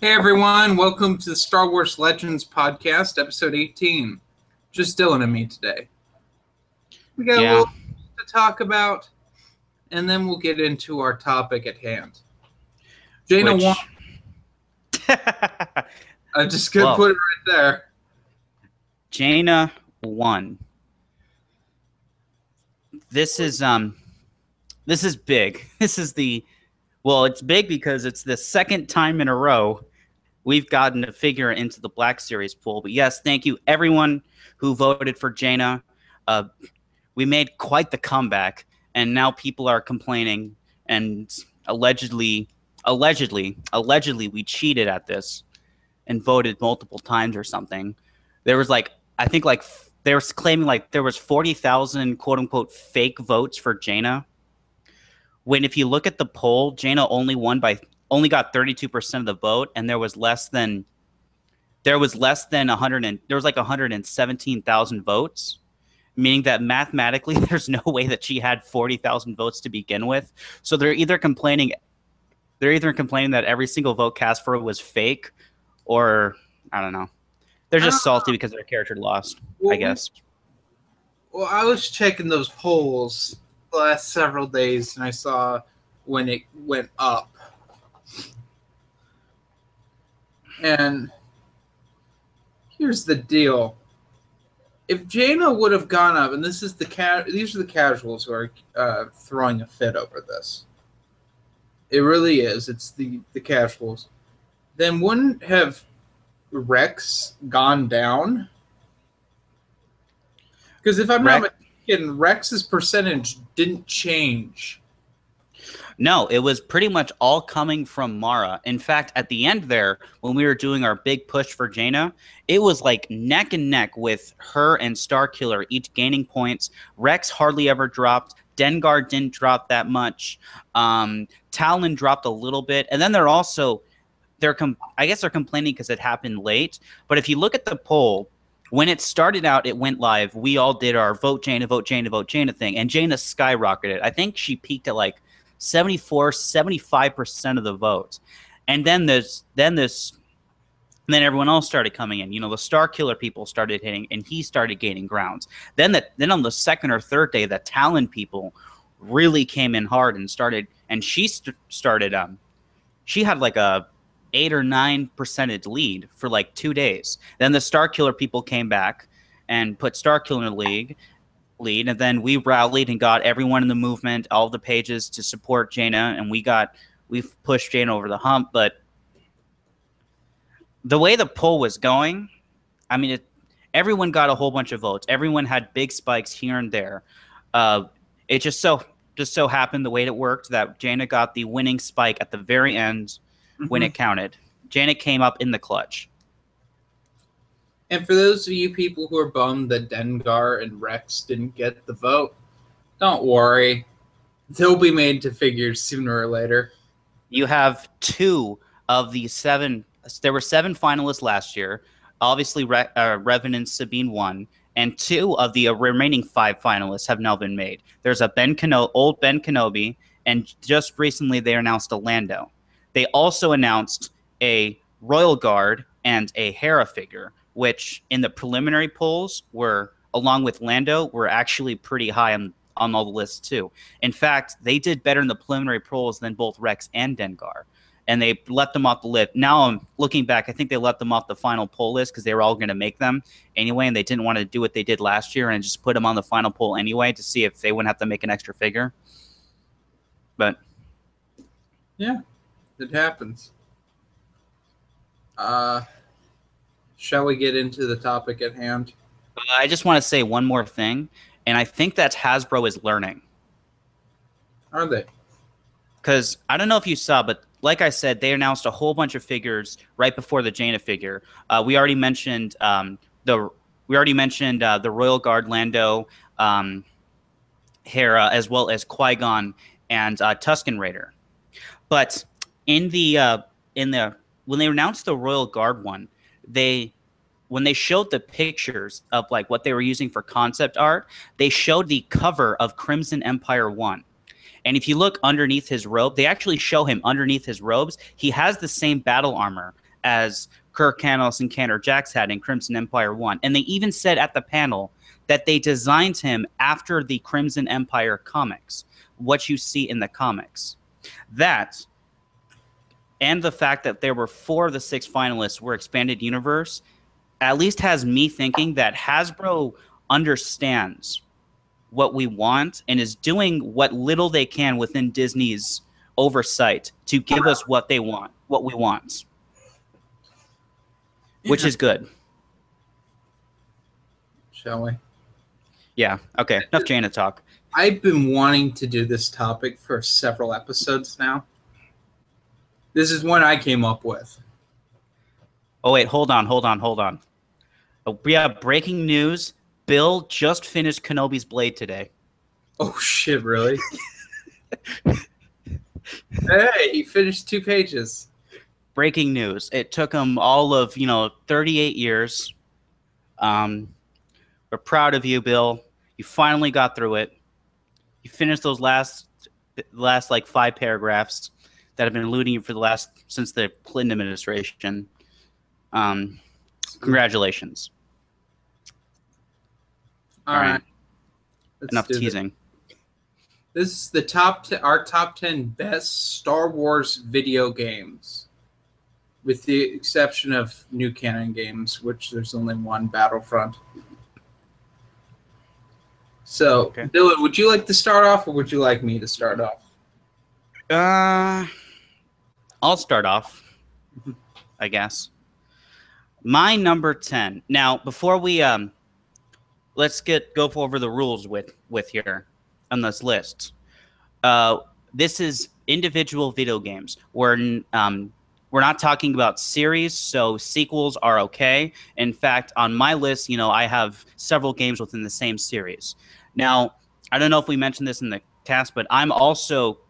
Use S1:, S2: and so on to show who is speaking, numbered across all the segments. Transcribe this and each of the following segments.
S1: Hey everyone, welcome to the Star Wars Legends podcast, episode 18. Just Dylan and me today. We got
S2: Yeah.
S1: a little to talk about, and then we'll get into our topic at hand. Jaina
S2: Which-
S1: won. I'm just gonna put it right there.
S2: Jaina won. This is um this is big. This is the well, it's big because it's the second time in a row we've gotten a figure into the Black Series pool. But yes, thank you everyone who voted for Jaina. Uh, we made quite the comeback, and now people are complaining and allegedly, allegedly, allegedly, we cheated at this and voted multiple times or something. There was like, I think like they were claiming like there was forty thousand quote unquote fake votes for Jaina. When if you look at the poll, Jaina only won by only got thirty two percent of the vote, and there was less than there was less than 100 and there was like 117,000 votes meaning that mathematically there's no way that she had 40,000 votes to begin with. So they're either complaining they're either complaining that every single vote cast for it was fake or i don't know. They're just
S1: Ah.
S2: salty because their character lost
S1: Well,
S2: i guess.
S1: Well, I was checking those polls the last several days, and I saw when it went up. And here's the deal: if Jaina would have gone up, and this is the ca- these are the casuals who are uh, throwing a fit over this. It really is. It's the the casuals. Then wouldn't have Rex gone down? Because if I'm not
S2: Rex-
S1: mistaken, Rex's percentage didn't change.
S2: No, it was pretty much all coming from Mara. In fact, at the end there, when we were doing our big push for Jaina, it was like neck and neck with her and Starkiller, each gaining points. Rex hardly ever dropped. Dengar didn't drop that much. Um, Talon dropped a little bit, and then they're also they're com- I guess they're complaining because it happened late. But if you look at the poll, when it started out, it went live. We all did our vote Jaina, vote Jaina, vote Jaina thing, and Jaina skyrocketed. I think she peaked at like 74 75% of the vote and then this then this then everyone else started coming in you know the Starkiller people started hitting and he started gaining grounds then that then on the second or third day the talon people really came in hard and started and she st- started um she had like a eight or nine percentage lead for like two days. Then the Starkiller people came back and put Starkiller league lead and then we rallied and got everyone in the movement all the pages to support Jaina and we got we've pushed Jaina over the hump but the way the poll was going I mean it everyone got a whole bunch of votes. Everyone had big spikes here and there. Uh, it just so just so happened the way it worked that Jaina got the winning spike at the very end when
S1: Mm-hmm.
S2: it counted Janet came up in the clutch
S1: And for those of you people who are bummed that Dengar and Rex didn't get the vote, don't worry. They'll be made to figures sooner or later.
S2: you have two of the seven. There were seven finalists last year. Obviously, Re- uh, Revenant Sabine won, and two of the uh, remaining five finalists have now been made. There's a Ben Keno- old Ben Kenobi, and just recently they announced a Lando. They also announced a Royal Guard and a Hera figure, which in the preliminary polls were, along with Lando, were actually pretty high on on all the lists too. In fact, they did better in the preliminary polls than both Rex and Dengar, and they let them off the list. Now I'm looking back, I think they let them off the final poll list because they were all going to make them anyway, and they didn't want to do what they did last year and just put them on the final poll anyway to see if they wouldn't have to make an extra figure. But
S1: It happens. Uh, shall we get into the topic at hand?
S2: I just want to say one more thing, and I think that Hasbro is learning.
S1: Are they?
S2: because I don't know if you saw, but like I said, they announced a whole bunch of figures right before the Jaina figure. Uh, we already mentioned um, the we already mentioned uh, the Royal Guard Lando, um, Hera, as well as Qui Gon and uh, Tusken Raider. But in the uh, in the when they announced the Royal Guard one, they when they showed the pictures of like what they were using for concept art, they showed the cover of Crimson Empire one. And if you look underneath his robe, they actually show him underneath his robes. He has the same battle armor as Kir Kanos and Carnor Jax had in Crimson Empire 1. And they even said at the panel that they designed him after the Crimson Empire comics, what you see in the comics. That and the fact that there were four of the six finalists were expanded universe at least has me thinking that Hasbro understands what we want and is doing what little they can within Disney's oversight to give us what they want, what we want, which is good.
S1: Shall we?
S2: Yeah. Okay. Enough Jaina talk.
S1: I've been wanting to do this topic for several episodes now. This is one I came up with.
S2: Oh wait, hold on, hold on, hold on. Oh, yeah, breaking news. Bill just finished Kenobi's Blade today.
S1: Oh shit, really? hey, he finished two pages.
S2: Breaking news. It took him all of, you know, 38 years. Um, we're proud of you, Bill. You finally got through it. You finished those last last like five paragraphs that have been eluding you for the last since the Clinton administration. Um, congratulations.
S1: All
S2: All
S1: right.
S2: right.
S1: Let's
S2: Enough
S1: do this.
S2: teasing.
S1: This is the top t- our top 10 best Star Wars video games. With the exception of new canon games, which there's only one Battlefront. So,
S2: Okay.
S1: Dylan, would you like to start off or would you like me to start off?
S2: Uh, I'll start off, I guess. My number ten. Now, before we um, let's get go over the rules with with here on this list. Uh, this is individual video games. We're um, we're not talking about series, so sequels are okay. In fact, on my list, you know, I have several games within the same series. Now, I don't know if we mentioned this in the cast, but I'm also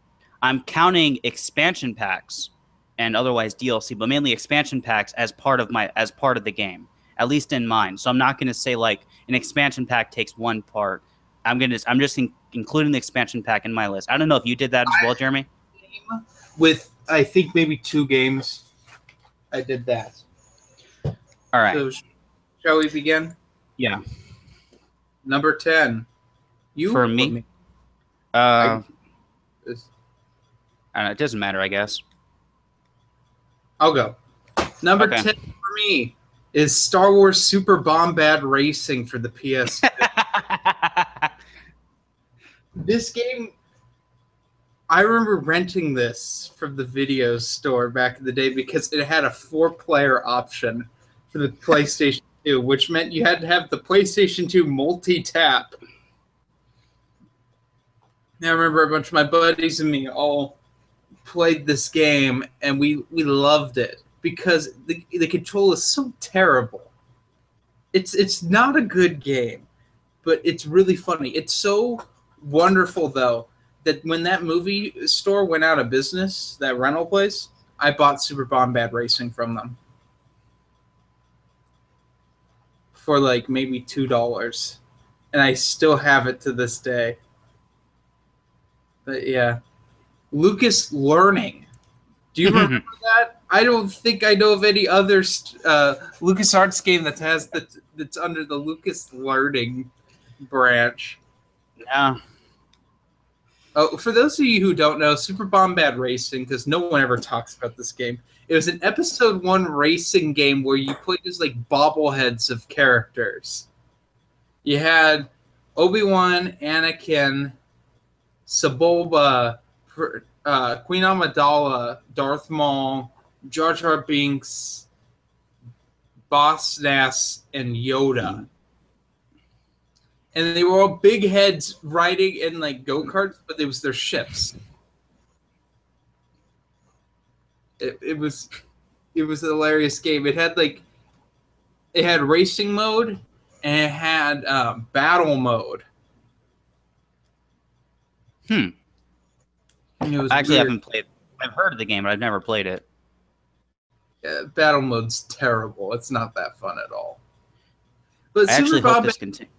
S2: I'm counting expansion packs and otherwise DLC, but mainly expansion packs as part of my as part of the game, at least in mine. So I'm not going to say like an expansion pack takes one part. I'm gonna I'm just in, including the expansion pack in my list. I don't know if you did that as well, Jeremy.
S1: With, I think, maybe two games. I did that.
S2: All right.
S1: So, sh- shall we begin?
S2: Yeah.
S1: Number 10. You
S2: For
S1: or
S2: me? Uh, I don't know, it doesn't matter, I guess.
S1: I'll go. Number
S2: Okay.
S1: 10 for me is Star Wars Super Bombad Racing for the PS. this game, I remember renting this from the video store back in the day because it had a four player option for the PlayStation 2, which meant you had to have the PlayStation 2 multi tap. Now, I remember a bunch of my buddies and me all played this game and we we loved it because the, the control is so terrible. It's it's not a good game but it's really funny. It's so wonderful though that when that movie store went out of business that rental place i bought super bombad racing from them. For like maybe two dollars. And i still have it to this day. But yeah lucas learning do you remember that? I don't think I know of any other uh, LucasArts game that has that that's under the Lucas Learning branch.
S2: yeah.
S1: Oh, for those of you who don't know, Super Bombad Racing, because no one ever talks about this game. It was an episode one racing game where you played as like bobbleheads of characters. You had Obi Wan, Anakin, Sebulba, uh, Queen Amidala, Darth Maul, Jar Jar Binks, Boss Nass, and Yoda. And they were all big heads riding in like go karts, but it was their ships. It, it was it was a hilarious game. It had like it had racing mode and it had um, battle mode.
S2: Hmm.
S1: And it was
S2: I actually
S1: weird.
S2: haven't played. I've heard of the game, but I've never played it.
S1: Uh, battle mode's terrible. It's not that fun at all. But
S2: I actually
S1: Super
S2: hope
S1: Bob,
S2: this continues.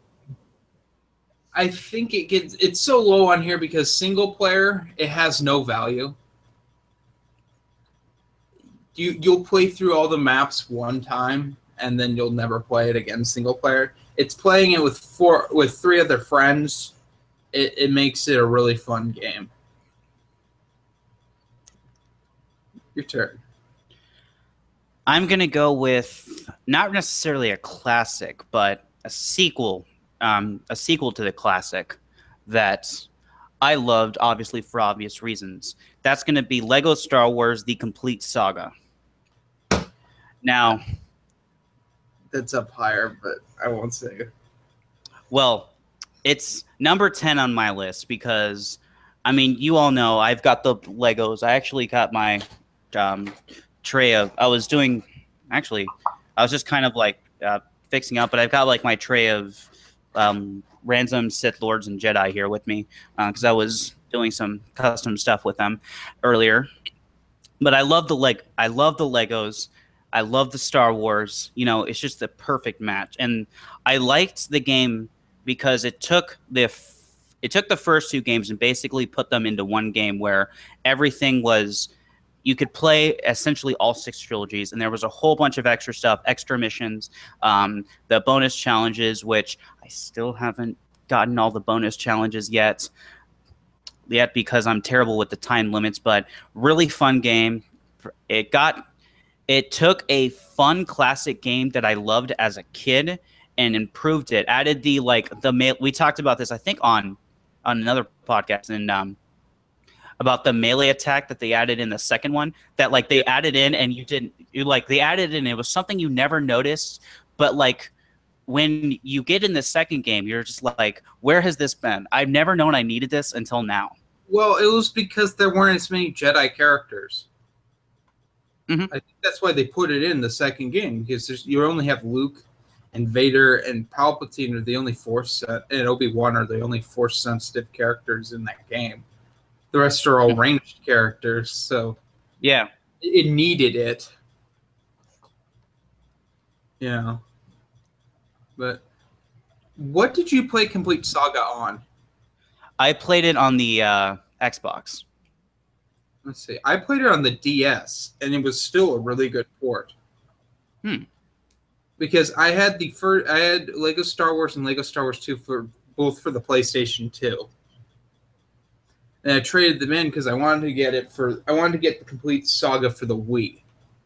S1: I think it gets it's so low on here because single player it has no value. you you'll play through all the maps one time and then you'll never play it again single player. It's playing it with four with three other friends. It, it makes it a really fun game. Your turn.
S2: I'm gonna go with not necessarily a classic, but a sequel, um, a sequel to the classic that I loved, obviously for obvious reasons. That's gonna be Lego Star Wars: The Complete Saga. Now,
S1: That's up higher, but I won't say it.
S2: well, it's number ten on my list because, I mean, you all know I've got the Legos. I actually got my um, tray of. I was doing, actually, I was just kind of like uh, fixing up, but I've got like my tray of um, ransom Sith Lords and Jedi here with me because I was doing some custom stuff with them earlier. But I love the leg. I love the Legos. I love the Star Wars. You know, it's just the perfect match, and I liked the game because it took the it took the first two games and basically put them into one game where everything was you could play essentially all six trilogies and there was a whole bunch of extra stuff extra missions um, the bonus challenges which i still haven't gotten all the bonus challenges yet yet because i'm terrible with the time limits but really fun game. It got it took a fun classic game that i loved as a kid and improved it added the like the melee we talked about this i think on on another podcast and um about the melee attack that they added in the second one that like they added in and you didn't you like they added in it was something you never noticed but like when you get in the second game you're just like where has this been i've never known i needed this until now
S1: Well, it was because there weren't as many Jedi characters.
S2: Mhm.
S1: I think that's why they put it in the second game because there's, you only have Luke and Vader and Palpatine are the only Force sen- and Obi Wan are the only Force sensitive characters in that game. The rest are all ranged characters, so
S2: yeah
S1: it needed it. Yeah. But what did you play Complete Saga on?
S2: i played it on the uh xbox
S1: Let's see. I played it on the DS, and it was still a really good port.
S2: Hmm.
S1: Because I had the first, I had Lego Star Wars and Lego Star Wars Two for both for the PlayStation Two, and I traded them in because I wanted to get it for I wanted to get the complete saga for the Wii,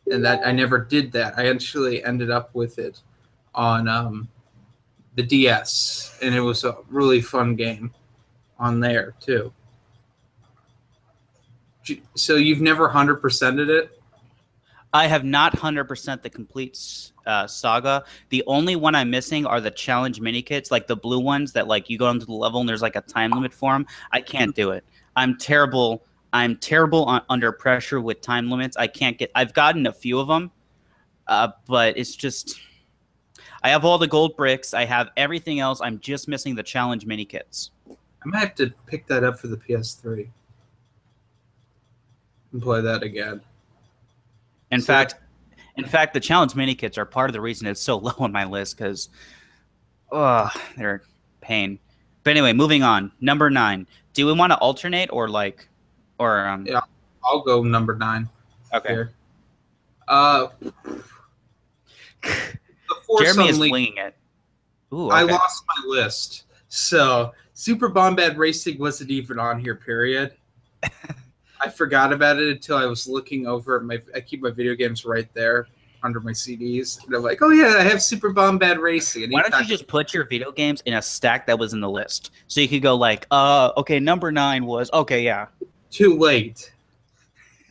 S1: and that I never did that. I actually ended up with it on um, the DS, and it was a really fun game on there too. So you've never hundred percented it?
S2: I have not 100% the complete uh, saga. The only one I'm missing are the challenge mini kits, like the blue ones that like you go into the level and there's like a time limit for them. I can't do it. I'm terrible. I'm terrible on, under pressure with time limits. I can't get. I've gotten a few of them, uh, but it's just. I have all the gold bricks. I have everything else. I'm just missing the challenge mini kits.
S1: I might have to pick that up for the PS3 and play that again.
S2: In
S1: So-
S2: fact, in fact, the challenge mini kits are part of the reason it's so low on my list because, oh, they're pain. But anyway, moving on. Number nine. Do we want to alternate or like, or um?
S1: Yeah. I'll go number nine
S2: Okay.
S1: here. Uh, the Force
S2: Jeremy is winging it. Ooh,
S1: I lost my list. So Super Bombad Racing wasn't even on here, period. I forgot about it until I was looking over at my I keep my video games right there under my CDs. And I'm like, oh yeah, I have Super Bombad Racing. And
S2: Why don't you just put your video games in a stack that was in the list, so you could go like, uh, okay, number nine was okay, yeah.
S1: too late.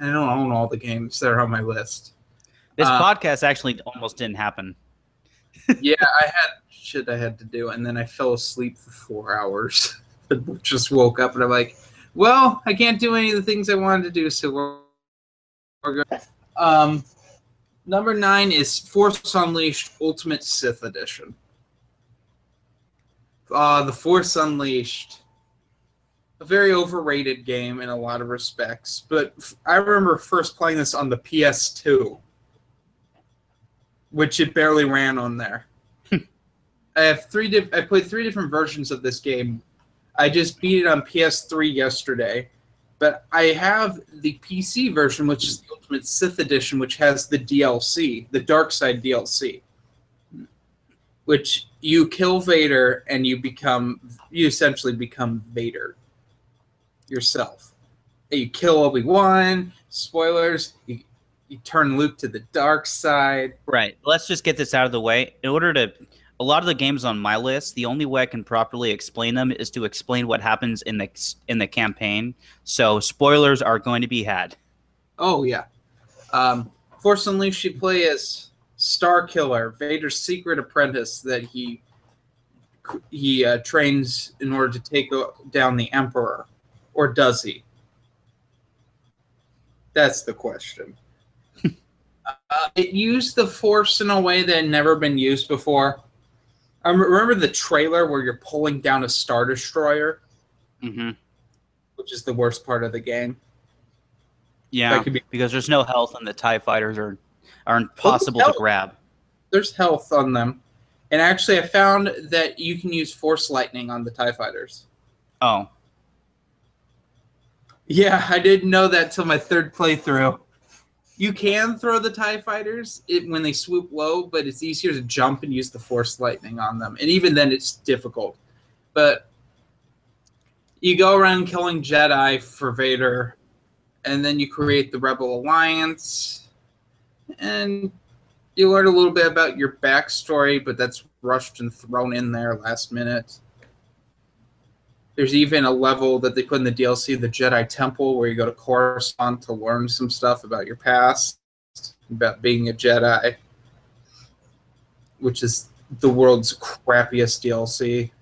S1: I don't own all the games that are on my list.
S2: This
S1: Uh,
S2: podcast actually almost didn't happen.
S1: yeah, I had shit I had to do, and then I fell asleep for four hours. Just woke up and I'm like, well, I can't do any of the things I wanted to do, so we're, we're good. Um, number nine is Force Unleashed Ultimate Sith Edition. Uh, the Force Unleashed. A very overrated game in a lot of respects, but f- I remember first playing this on the PS2 which it barely ran on there. I have three. I played three different versions of this game. I just beat it on PS3 yesterday, But I have the PC version, which is the Ultimate Sith Edition, which has the DLC, the Dark Side DLC, which you kill Vader and you become, you essentially become Vader yourself. You kill Obi Wan. Spoilers. You, you turn Luke to the dark side.
S2: Right. Let's just get this out of the way. In order to a lot of the games on my list, the only way I can properly explain them is to explain what happens in the in the campaign. So spoilers are going to be had.
S1: Oh yeah. Um, Force Unleashed, you play as Starkiller, Vader's secret apprentice that he he uh, trains in order to take down the Emperor, or does he? That's the question. uh, it used the Force in a way that had never been used before. I remember the trailer where you're pulling down a star destroyer,
S2: mm-hmm.
S1: which is the worst part of the game.
S2: Yeah, be- because there's no health and the Tie Fighters are are impossible to grab.
S1: There's health on them, and actually, I found that you can use Force Lightning on the Tie Fighters.
S2: Oh,
S1: yeah, I didn't know that till my third playthrough. You can throw the TIE fighters it, when they swoop low, but it's easier to jump and use the Force Lightning on them. And even then, it's difficult. But you go around killing Jedi for Vader, and then you create the Rebel Alliance, and you learn a little bit about your backstory, but that's rushed and thrown in there last minute. There's even a level that they put in the DLC, the Jedi Temple, where you go to Coruscant to learn some stuff about your past, about being a Jedi, which is the world's crappiest DLC.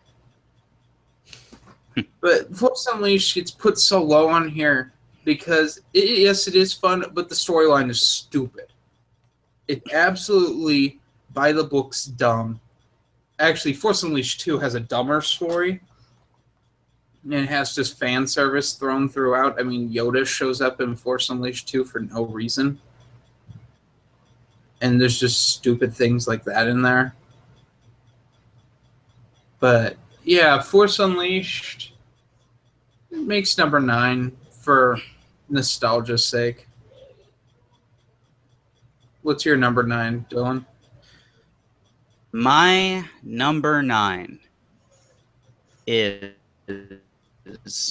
S1: but Force Unleashed gets put so low on here because it, yes, it is fun, but the storyline is stupid. It absolutely by the books dumb. Actually, Force Unleashed 2 has a dumber story it has just fan service thrown throughout. I mean, Yoda shows up in Force Unleashed 2 for no reason. And there's just stupid things like that in there. But yeah, Force Unleashed makes number nine for nostalgia's sake. What's your number nine, Dylan?
S2: My number nine is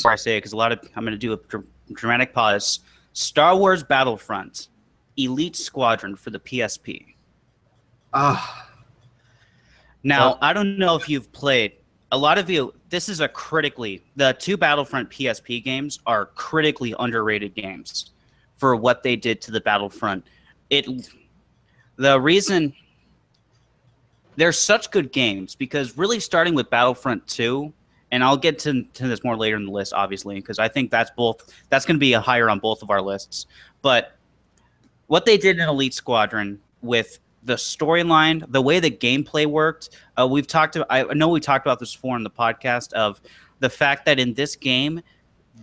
S2: I say because a lot of I'm going to do a dr- dramatic pause. Star Wars Battlefront, Elite Squadron for the PSP.
S1: Ah.
S2: Now well, I don't know if you've played. A lot of you. This is a critically the two Battlefront PSP games are critically underrated games for what they did to the Battlefront. It the reason they're such good games because really starting with Battlefront 2 and I'll get to, to this more later in the list, obviously, because I think that's both that's going to be a higher on both of our lists. But what they did in Elite Squadron with the storyline, the way the gameplay worked, uh, we've talked. About, I know we talked about this before in the podcast of the fact that in this game,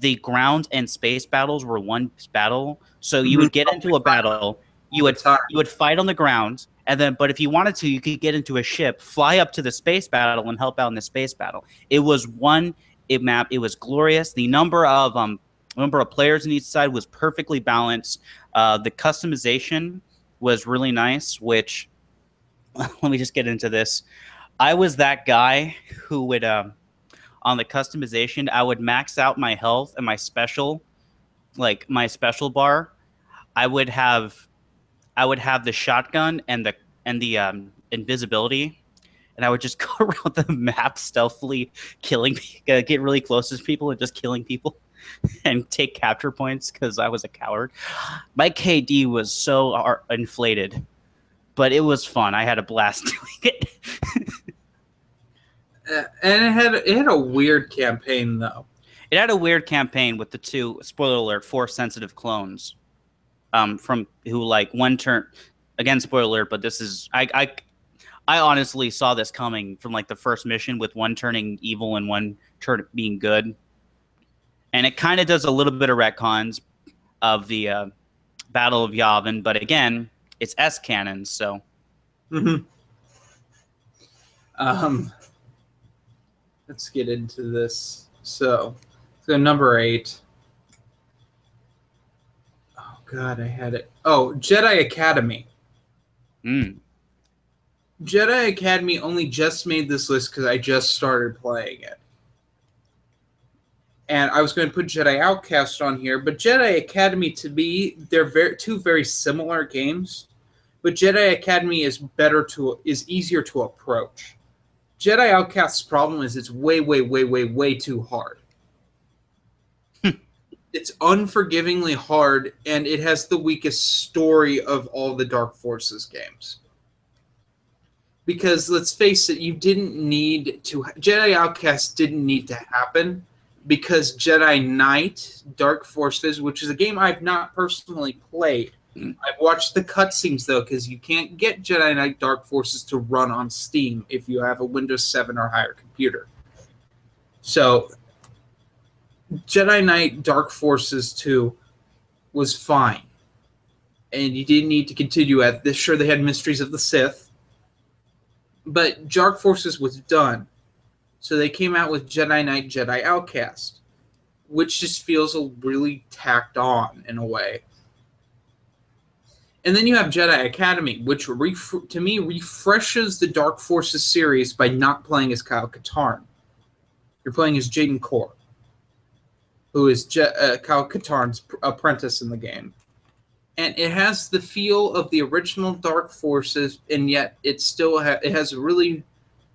S2: the ground and space battles were one battle. So you would get into a battle, you would you would fight on the ground, and then, but if you wanted to, you could get into a ship, fly up to the space battle, and help out in the space battle. It was one it map. It was glorious. The number of um number of players in each side was perfectly balanced. Uh, the customization was really nice. Which let me just get into this. I was that guy who would um on the customization. I would max out my health and my special, like my special bar. I would have I would have the shotgun and the and the um, invisibility, and I would just go around the map stealthily, killing, uh, get really close to people and just killing people, and take capture points because I was a coward. My KD was so inflated, but it was fun. I had a blast doing it.
S1: uh, and it had it had a weird campaign though.
S2: It had a weird campaign with the two spoiler alert force sensitive clones um, from who like one turn again spoiler alert, but this is I I I honestly saw this coming from like the first mission with one turning evil and one turn being good, and it kind of does a little bit of retcons of the uh, Battle of Yavin, but again, it's S canon, so.
S1: Mm-hmm. Um, let's get into this. So, so number eight God, I had it. Oh, Jedi Academy.
S2: Mm.
S1: Jedi Academy only just made this list because I just started playing it. And I was going to put Jedi Outcast on here, but Jedi Academy to me, they're very two very similar games. But Jedi Academy is better to is easier to approach. Jedi Outcast's problem is it's way, way, way, way, way too hard. It's unforgivingly hard, and it has the weakest story of all the Dark Forces games because let's face it, you didn't need to. Jedi Outcast didn't need to happen because Jedi Knight Dark Forces, which is a game I've not personally played.
S2: Mm.
S1: I've watched the cutscenes though, because you can't get Jedi Knight Dark Forces to run on Steam if you have a Windows 7 or higher computer. So, Jedi Knight Dark Forces 2 was fine. And you didn't need to continue at this. Sure, they had Mysteries of the Sith, but Dark Forces was done. So they came out with Jedi Knight, Jedi Outcast, which just feels a really tacked on in a way. And then you have Jedi Academy, which ref- to me refreshes the Dark Forces series by not playing as Kyle Katarn. You're playing as Jaden Korr, who is Je- uh, Kyle Katarn's pr- apprentice in the game and it has the feel of the original Dark Forces, and yet it still ha- it has a really,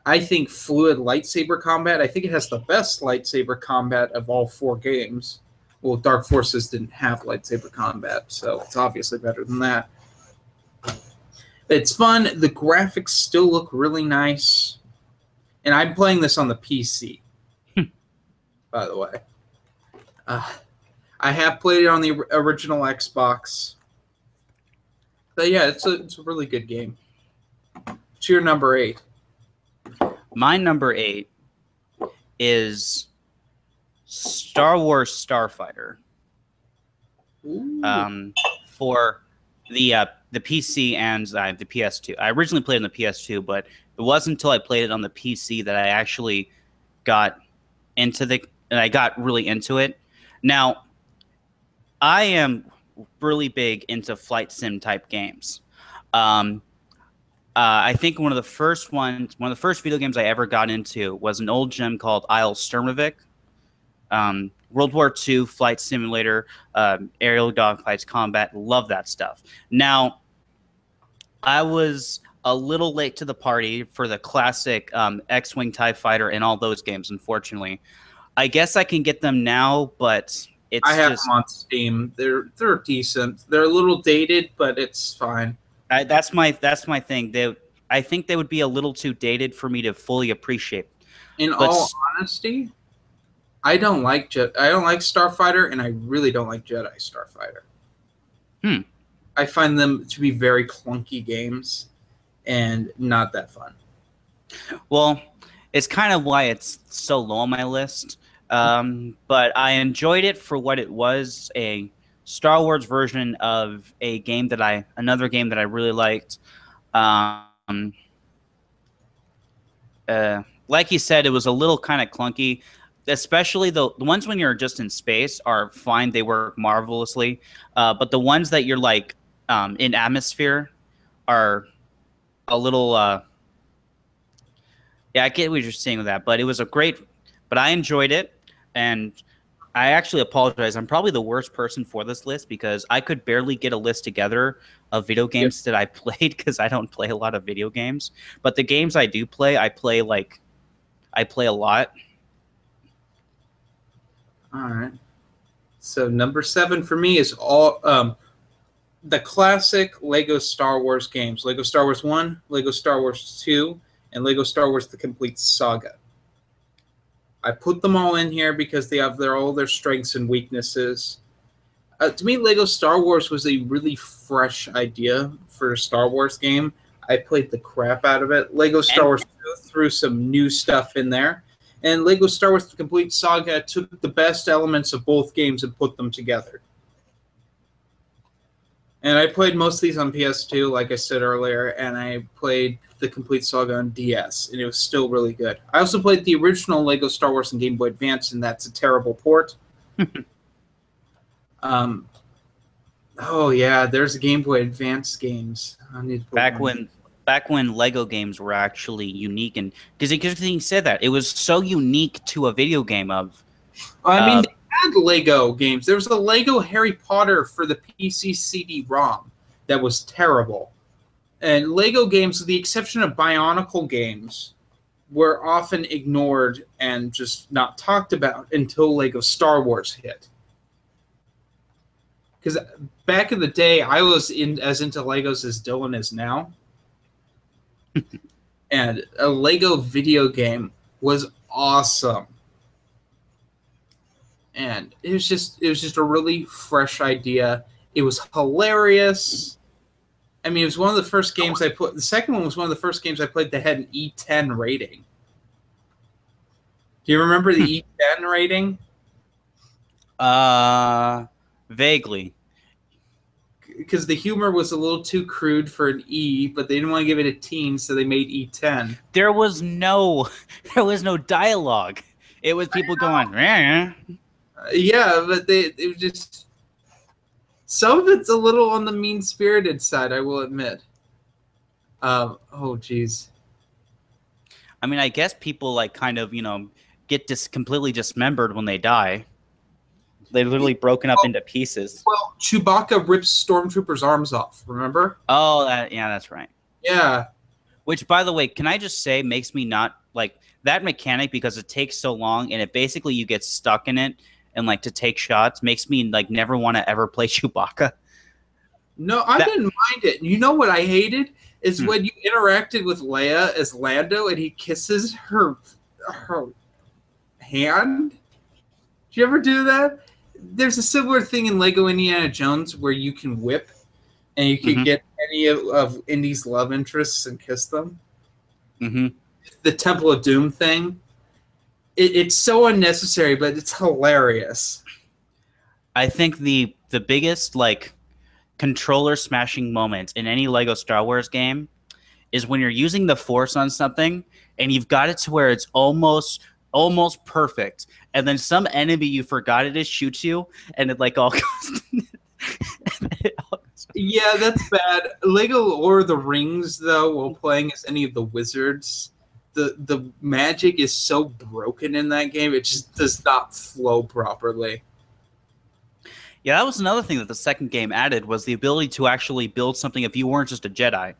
S1: I think, fluid lightsaber combat. I think it has the best lightsaber combat of all four games. Well, Dark Forces didn't have lightsaber combat, so it's obviously better than that. It's fun. The graphics still look really nice, and I'm playing this on the PC. by the way, uh, I have played it on the original Xbox. But yeah, it's a it's a really good game. It's your number eight.
S2: My number eight is Star Wars Starfighter.
S1: Ooh.
S2: um, for the uh, the PC and uh, the PS2. I originally played on the PS2, but it wasn't until I played it on the PC that I actually got into the and I got really into it. Now, I am really big into flight sim type games. Um, uh, I think one of the first ones, one of the first video games I ever got into was an old gem called Isle Sturmovik. Um, World War II flight simulator, um, aerial dogfights, combat. Love that stuff. Now, I was a little late to the party for the classic um, X-wing Tie Fighter and all those games. Unfortunately, I guess I can get them now, but it's
S1: I have
S2: just
S1: them on Steam. They're they're decent. They're a little dated, but it's fine.
S2: I, that's my that's my thing. They, I think they would be a little too dated for me to fully appreciate.
S1: In
S2: But
S1: all honesty, I don't like Jet. I don't like Starfighter, and I really don't like Jedi Starfighter.
S2: Hmm.
S1: I find them to be very clunky games, and not that fun.
S2: Well, it's kind of why it's so low on my list. Um, but I enjoyed it for what it was a Star Wars version of a game that I, another game that I really liked. Um, uh, like you said, it was a little kind of clunky, especially the, the ones when you're just in space are fine. They work marvelously. Uh, but the ones that you're like um, in atmosphere are a little. Uh, yeah, I get what you're saying with that, but it was a great. But I enjoyed it, and I actually apologize. I'm probably the worst person for this list because I could barely get a list together of video games that I played because I don't play a lot of video games. But the games I do play, I play like, I play a lot.
S1: All right. So number seven for me is all um, the classic Lego Star Wars games: Lego Star Wars One, Lego Star Wars Two, and Lego Star Wars: The Complete Saga. I put them all in here because they have their all their strengths and weaknesses. Uh, to me, Lego Star Wars was a really fresh idea for a Star Wars game. I played the crap out of it. Lego Star
S2: And-
S1: Wars threw some new stuff in there. And Lego Star Wars: The Complete Saga took the best elements of both games and put them together. And I played most of these on PS2, like I said earlier, and I played the Complete Saga on DS, and it was still really good. I also played the original Lego Star Wars on Game Boy Advance, and that's a terrible port. um, Oh yeah, there's Game Boy Advance games. I need to
S2: back when back when Lego games were actually unique and because he said that it was so unique to a video game of
S1: I mean, they had Lego games. There was a Lego Harry Potter for the PC CD-ROM that was terrible, and Lego games, with the exception of Bionicle games, were often ignored and just not talked about until Lego Star Wars hit. Because back in the day, I was in as into Legos as Dylan is now, and a Lego video game was awesome and it was just it was just a really fresh idea. It was hilarious. I mean, it was one of the first games I put. The second one was one of the first games I played that had an E10 rating. Do you remember the E10 rating?
S2: uh vaguely
S1: Because the humor was a little too crude for an E, but they didn't want to give it a teen, so they made E E10.
S2: there was no there was no dialogue it was people going "Rah."
S1: Yeah, but they it was just some of it's a little on the mean spirited side, I will admit. Um, oh, geez.
S2: i mean i guess people like kind of you know get dis- completely dismembered when they die they're literally broken up into pieces
S1: Well, Chewbacca rips stormtroopers' arms off. Remember?
S2: oh that, yeah that's right
S1: Yeah.
S2: Which, by the way, can I just say makes me not like that mechanic because it takes so long and it basically you get stuck in it and like to take shots makes me like never want to ever play Chewbacca.
S1: No, I
S2: That-
S1: didn't mind it. You know what I hated is
S2: Hmm.
S1: when you interacted with Leia as Lando and he kisses her her hand. Did you ever do that? There's a similar thing in Lego Indiana Jones where you can whip and you can
S2: Mhm.
S1: get any of, of Indy's love interests and kiss them.
S2: hmm
S1: The Temple of Doom thing. It, it's so unnecessary, but it's hilarious.
S2: I think the the biggest like controller smashing moment in any Lego Star Wars game is when you're using the Force on something and you've got it to where it's almost almost perfect, and then some enemy you forgot it is shoots you, and it like all goes. all goes-
S1: Yeah, that's bad. Lego Lord of the Rings, though, while mm. playing as any of the wizards, the the magic is so broken in that game; it just does not flow properly.
S2: Yeah, that was another thing that the second game added was the ability to actually build something if you weren't just a Jedi,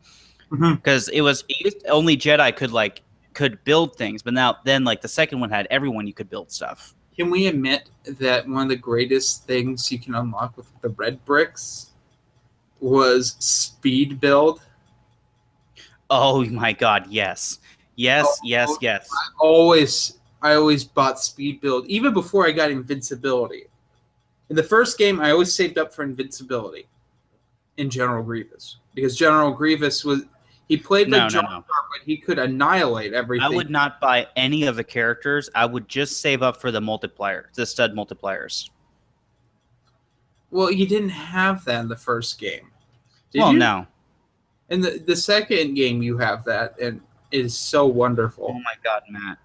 S1: mm-hmm.
S2: because it was it used- only Jedi could like could build things, but now then like the second one had everyone you could build stuff.
S1: Can we admit that one of the greatest things you can unlock with the red bricks was speed build?
S2: Oh my God, yes, yes,
S1: Oh,
S2: yes, yes.
S1: Always, I always bought speed build, even before I got invincibility. In the first game, I always saved up for invincibility in General Grievous because General Grievous was he played like
S2: No, no, no.
S1: But he could annihilate everything.
S2: I would not buy any of the characters. I would just save up for the multiplier, the stud multipliers.
S1: Well, you didn't have that in the first game. Did
S2: well,
S1: you?
S2: no.
S1: In the the second game, you have that, and is so wonderful.
S2: Oh my God, Matt.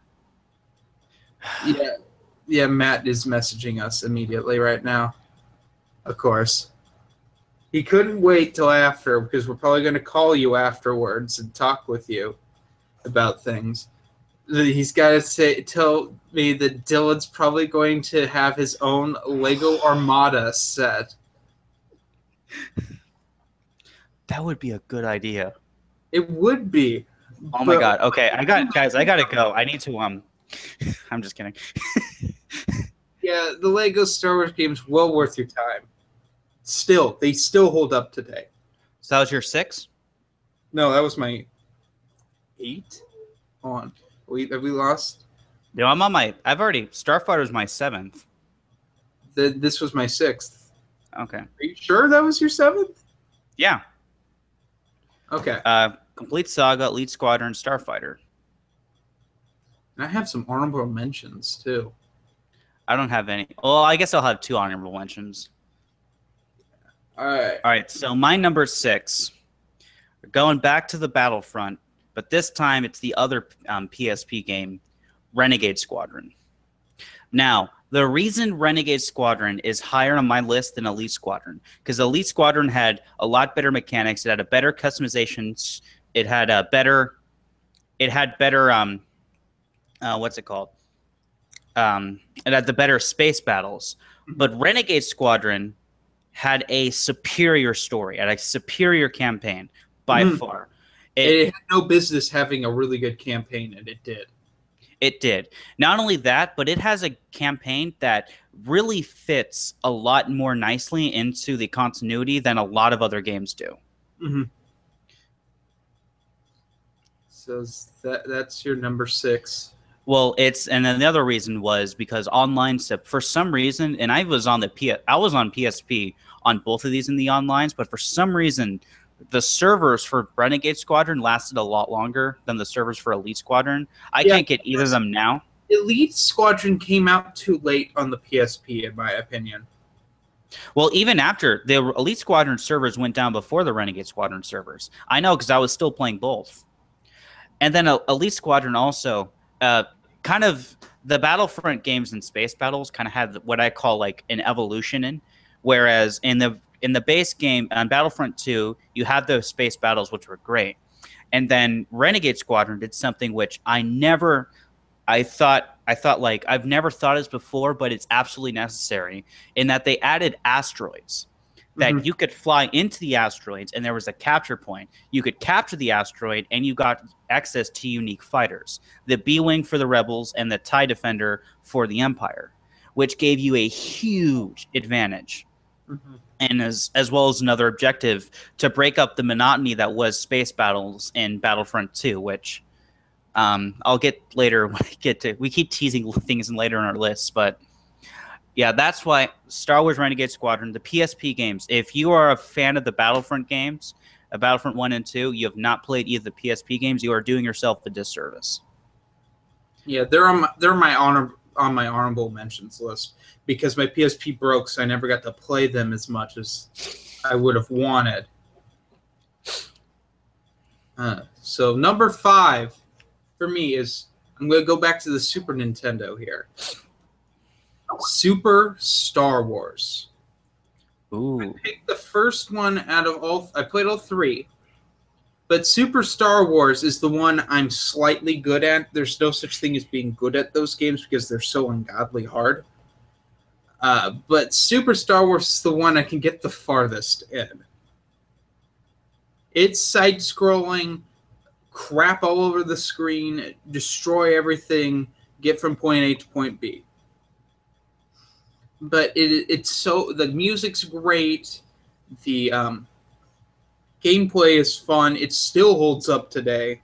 S1: Yeah, yeah. Matt is messaging us immediately right now. Of course, he couldn't wait till after because we're probably going to call you afterwards and talk with you about things. He's got to say tell me that Dylan's probably going to have his own Lego Armada set.
S2: That would be a good idea.
S1: It would be.
S2: Oh my God. Okay, I got guys. I gotta go. I need to. Um, I'm just kidding.
S1: Yeah, the Lego Star Wars games well worth your time. Still, they still hold up today.
S2: So that was your six.
S1: No, that was my eight. Hold on. We have we lost?
S2: No, I'm on my. I've already. Starfighter's my seventh.
S1: The, this was my sixth.
S2: Okay.
S1: Are you sure that was your seventh?
S2: Yeah.
S1: Okay.
S2: Uh, complete saga, Elite Squadron, Starfighter.
S1: And I have some honorable mentions too.
S2: I don't have any. Well, I guess I'll have two honorable mentions.
S1: All right.
S2: All right, so my number six, we're going back to the Battlefront, but this time it's the other um, PSP game, Renegade Squadron. Now, The reason Renegade Squadron is higher on my list than Elite Squadron because Elite Squadron had a lot better mechanics. It had a better customization. It had a better. It had better. Um, uh, what's it called? Um, it had the better space battles. But Renegade Squadron had a superior story, had a superior campaign by
S1: Mhm.
S2: far.
S1: It,
S2: It,
S1: had no business having a really good campaign, and it did.
S2: it did. Not only that, but it has a campaign that really fits a lot more nicely into the continuity than a lot of other games do.
S1: Mm-hmm. So that that's your number six.
S2: Well, it's and then the other reason was because online stuff for some reason, and I was on the P, I was on PSP on both of these in the onlines, but for some reason, the servers for Renegade Squadron lasted a lot longer than the servers for Elite Squadron. I
S1: Yeah,
S2: can't get either of them now.
S1: Elite Squadron came out too late on the PSP, in my opinion.
S2: Well, even after the Elite Squadron servers went down before the Renegade Squadron servers, I know because I was still playing both. And then Elite Squadron also, uh, kind of the Battlefront games and space battles kind of had what I call like an evolution in, whereas in the in the base game on Battlefront 2, you had those space battles which were great, and then Renegade Squadron did something which I never, I thought I thought like I've never thought this before, but it's absolutely necessary in that they added asteroids that
S1: Mhm.
S2: you could fly into the asteroids and there was a capture point. You could capture the asteroid and you got access to unique fighters. The B Wing for the Rebels and the TIE Defender for the Empire, which gave you a huge advantage.
S1: Mhm.
S2: And as as well as another objective to break up the monotony that was space battles in Battlefront 2, which um, I'll get later when I get to. We keep teasing things in later in our lists, but yeah, that's why Star Wars Renegade Squadron, the PSP games. If you are a fan of the Battlefront games, uh, Battlefront One and Two, you have not played either the PSP games. You are doing yourself a disservice.
S1: Yeah, they're on my, they're my honor on my honorable mentions list because my PSP broke, so I never got to play them as much as I would have wanted. Uh, so number five for me is I'm going to go back to the Super Nintendo here. Super Star Wars.
S2: Ooh,
S1: picked the first one out of all. I played all three, but Super Star Wars is the one I'm slightly good at. There's no such thing as being good at those games because they're so ungodly hard. Uh, but Super Star Wars is the one I can get the farthest in. It's side scrolling, crap all over the screen, destroy everything, get from point A to point B but it, it's so the music's great the um, gameplay is fun it still holds up today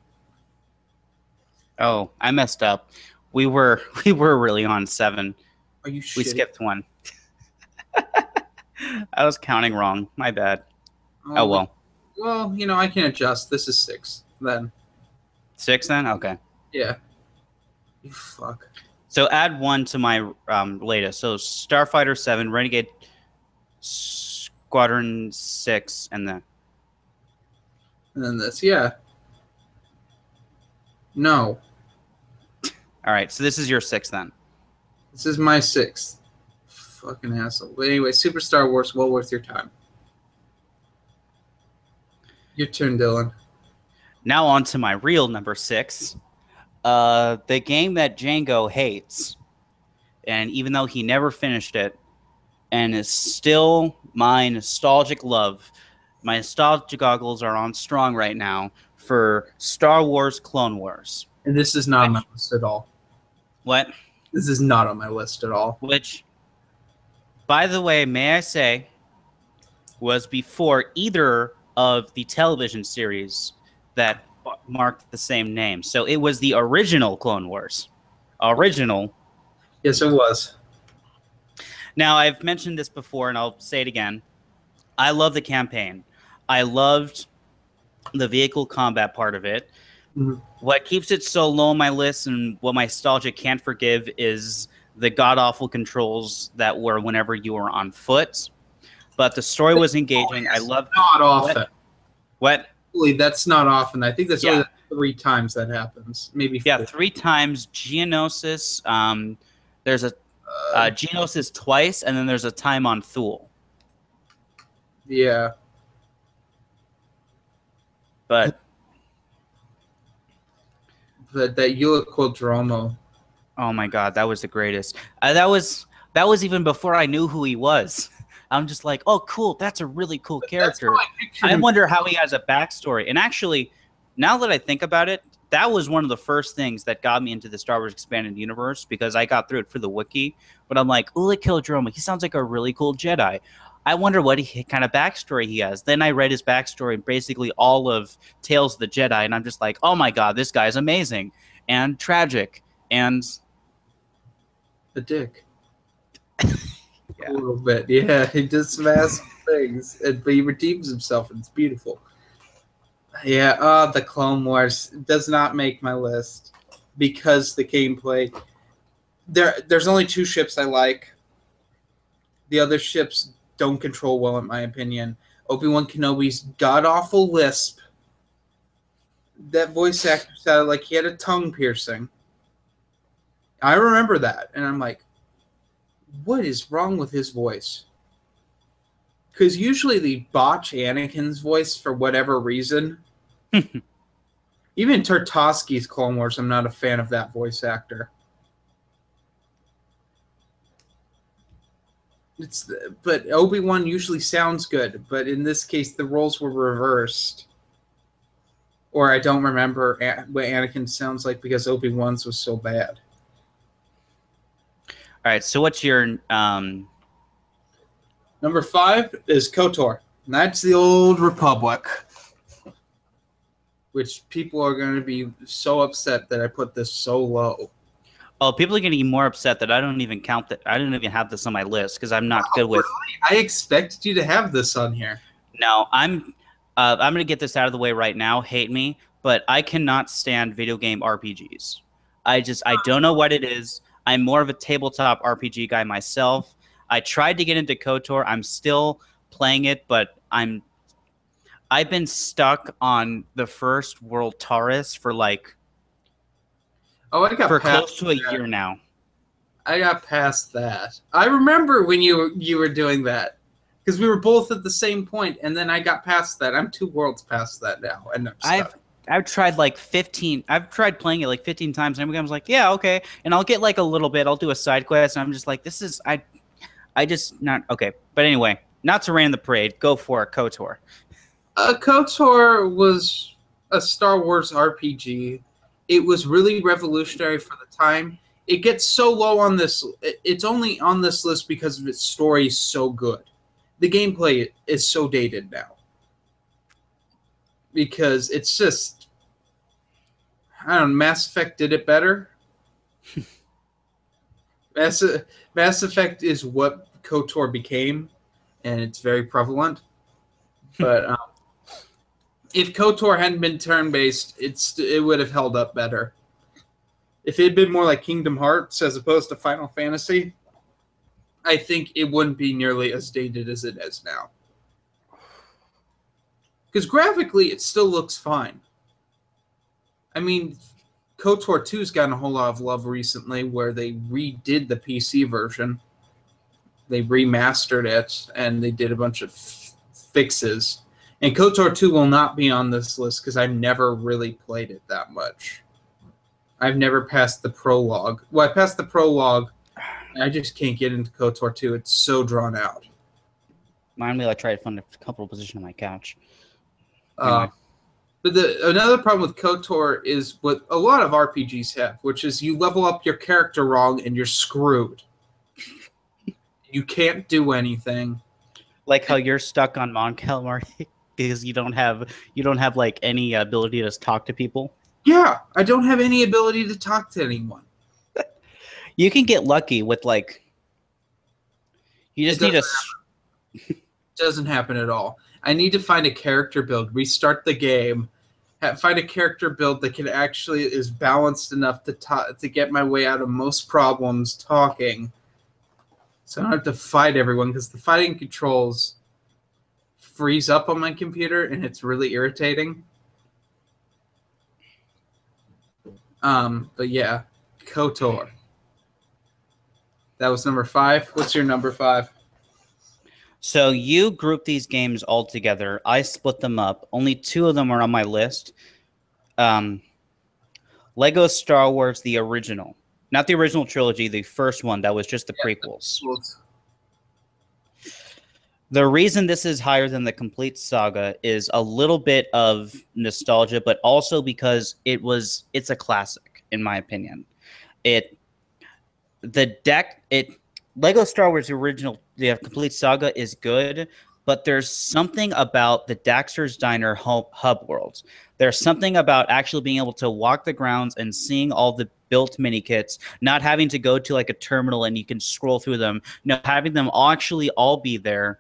S2: oh, I messed up. We were we were really on seven.
S1: are you
S2: We skipped one. I was counting wrong. My bad. Oh well,
S1: well you know i can adjust this is six then
S2: six then. Okay.
S1: yeah you fuck
S2: So add one to my um, latest. So Starfighter Seven, Renegade Squadron Six, and the
S1: and then this yeah no
S2: all right. So this is your sixth then.
S1: this is my sixth fucking asshole but anyway super star wars well worth your time your turn dylan
S2: Now on to my real number six. Uh, the game that Django hates, and even though he never finished it, and is still my nostalgic love. My nostalgia goggles are on strong right now for Star Wars Clone Wars.
S1: and this is not on my list at all
S2: What?
S1: This is not on my list at all.
S2: which, by the way, may I say, was before either of the television series that marked the same name. So it was the original Clone Wars. Original.
S1: Yes, it was.
S2: Now, I've mentioned this before, and I'll say it again. I love the campaign. I loved the vehicle combat part of it.
S1: Mhm.
S2: What keeps it so low on my list and what my nostalgia can't forgive is the god awful controls that were whenever you were on foot. But the story was engaging. I
S1: yes.
S2: love
S1: Not often.
S2: what
S1: Actually, That's not often. I think that's
S2: Yeah.
S1: only three times that happens. Maybe
S2: yeah,
S1: four.
S2: three times Geonosis. Um, there's a Uh, Genos is twice, and then there's a time on Thule.
S1: yeah.
S2: But
S1: But that Qel-Droma.
S2: oh my god, that was the greatest. Uh, that was that was even before I knew who he was. I'm just like, oh, cool. That's a really cool character.
S1: I
S2: I wonder how he has a backstory. And actually, now that I think about it, that was one of the first things that got me into the Star Wars expanded universe because I got through it for the wiki. But I'm like, Ulic Qel-Droma, he sounds like a really cool Jedi. I wonder what he, kind of backstory he has. Then I read his backstory, in basically all of Tales of the Jedi, and I'm just like, oh my god, this guy's amazing and tragic and
S1: a dick.
S2: Yeah.
S1: A little bit. Yeah, he does some ass things, and, but he redeems himself, and it's beautiful. Yeah, uh, the Clone Wars does not make my list because the gameplay. There, there's only two ships I like. The other ships don't control well, in my opinion. Obi Wan Kenobi's god awful lisp. That voice actor sounded like he had a tongue piercing. I remember that, and I'm like, what is wrong with his voice? Because usually they botch Anakin's voice for whatever reason. Even Tartakovsky's Clone Wars, I'm not a fan of that voice actor. It's the, but Obi Wan usually sounds good, but in this case the roles were reversed. Or I don't remember what Anakin sounds like because Obi Wan's was so bad.
S2: All right. So what's your um?
S1: Number five is KOTOR. And that's the old Republic. Which people are going to be so upset that I put this so low.
S2: Oh, people are getting more upset that I don't even count that. I don't even have this on my list because I'm not good with.
S1: I expected you to have this on here.
S2: No, I'm. Uh, I'm gonna get this out of the way right now. Hate me, but I cannot stand video game RPGs. I just I don't know what it is. I'm more of a tabletop RPG guy myself. I tried to get into KOTOR. I'm still playing it, but I'm. I've been stuck on the first World Taris for like
S1: Oh, I got
S2: for close to a
S1: that.
S2: year now.
S1: I got past that. I remember when you you were doing that because we were both at the same point, and then I got past that. I'm two worlds past that now, and I'm stuck.
S2: I've tried like 15. I've tried playing it like 15 times, and I was like, yeah, okay. And I'll get like a little bit. I'll do a side quest, and I'm just like, this is I, I just not okay. But anyway, not to rain the parade. Go for it, Kotor.
S1: Uh, KOTOR was a Star Wars RPG. It was really revolutionary for the time. It gets so low on this. It's only on this list because of its story so good. The gameplay is so dated now because it's just. I don't know. Mass Effect did it better. Mass, Mass Effect is what KOTOR became, and it's very prevalent. But um, if KOTOR hadn't been turn based, it's it would have held up better. If it had been more like Kingdom Hearts as opposed to Final Fantasy, I think it wouldn't be nearly as dated as it is now. Because graphically, it still looks fine. I mean, KOTOR 2's gotten a whole lot of love recently where they redid the PC version. They remastered it and they did a bunch of f- fixes. And KOTOR 2 will not be on this list because I've never really played it that much. I've never passed the prologue. Well, I passed the prologue. I just can't get into KOTOR 2. It's so drawn out.
S2: Mind me, I tried to find a comfortable position on my couch.
S1: Uh. But the another problem with KOTOR is what a lot of RPGs have, which is you level up your character wrong and you're screwed. you can't do anything.
S2: Like how you're stuck on Mon Calamari because you don't have you don't have like any ability to talk to people.
S1: Yeah, I don't have any ability to talk to anyone.
S2: You can get lucky with like. You just need a.
S1: doesn't doesn't happen at all. I need to find a character build, restart the game, find a character build that can actually is balanced enough to ta- to get my way out of most problems talking. So I don't have to fight everyone because the fighting controls freeze up on my computer and it's really irritating. Um, but yeah, Kotor. That was number five. What's your number five?
S2: So you group these games all together. I split them up. Only two of them are on my list. Um, Lego Star Wars, the original, not the original trilogy, the first one that was just the prequels. The reason this is higher than the complete saga is a little bit of nostalgia, but also because it was it's a classic in my opinion. It the deck it Lego Star Wars original the complete saga is good, but there's something about the Dexter's Diner hub, worlds. There's something about actually being able to walk the grounds and seeing all the built mini kits, not having to go to like a terminal and you can scroll through them. No, having them actually all be there,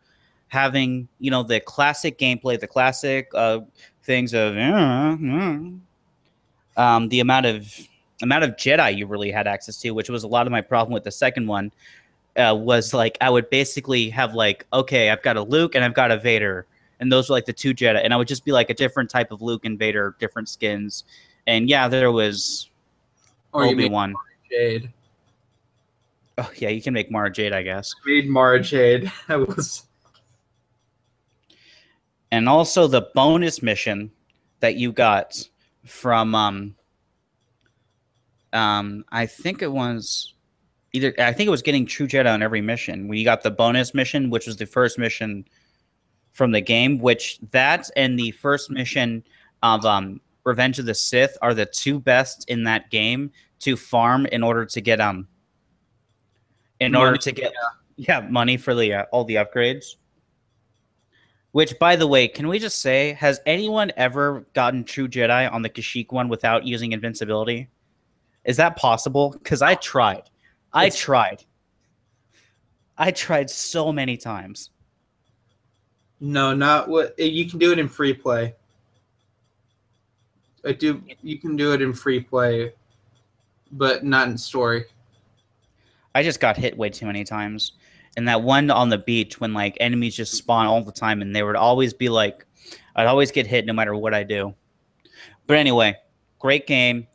S2: having you know the classic gameplay, the classic uh, things of uh, uh, um, the amount of amount of Jedi you really had access to, which was a lot of my problem with the second one uh, was like I would basically have like, okay, I've got a Luke and I've got a Vader, and those were like the two Jedi, and I would just be like a different type of Luke and Vader, different skins, and yeah, there was
S1: you
S2: Obi Wan.
S1: Jade.
S2: Oh yeah, you can make Mara Jade, I guess,
S1: Made Mara Jade. That was
S2: and also the bonus mission that you got from um um I think it was either I think it was getting True Jedi on every mission. When you got the bonus mission, which was the first mission from the game, which that and the first mission of um Revenge of the Sith are the two best in that game to farm in order to get um in order to get yeah money for the uh, all the upgrades. Which, by the way, can we just say, has anyone ever gotten True Jedi on the Kashyyyk one without using invincibility? Is that possible? Because I tried. I tried. I tried so many times.
S1: no, not what you can do it in free play. I do. You can do it in free play, but not in story.
S2: I just got hit way too many times. And that one on the beach when like enemies just spawn all the time and they would always be like I'd always get hit no matter what I do. But anyway, great game.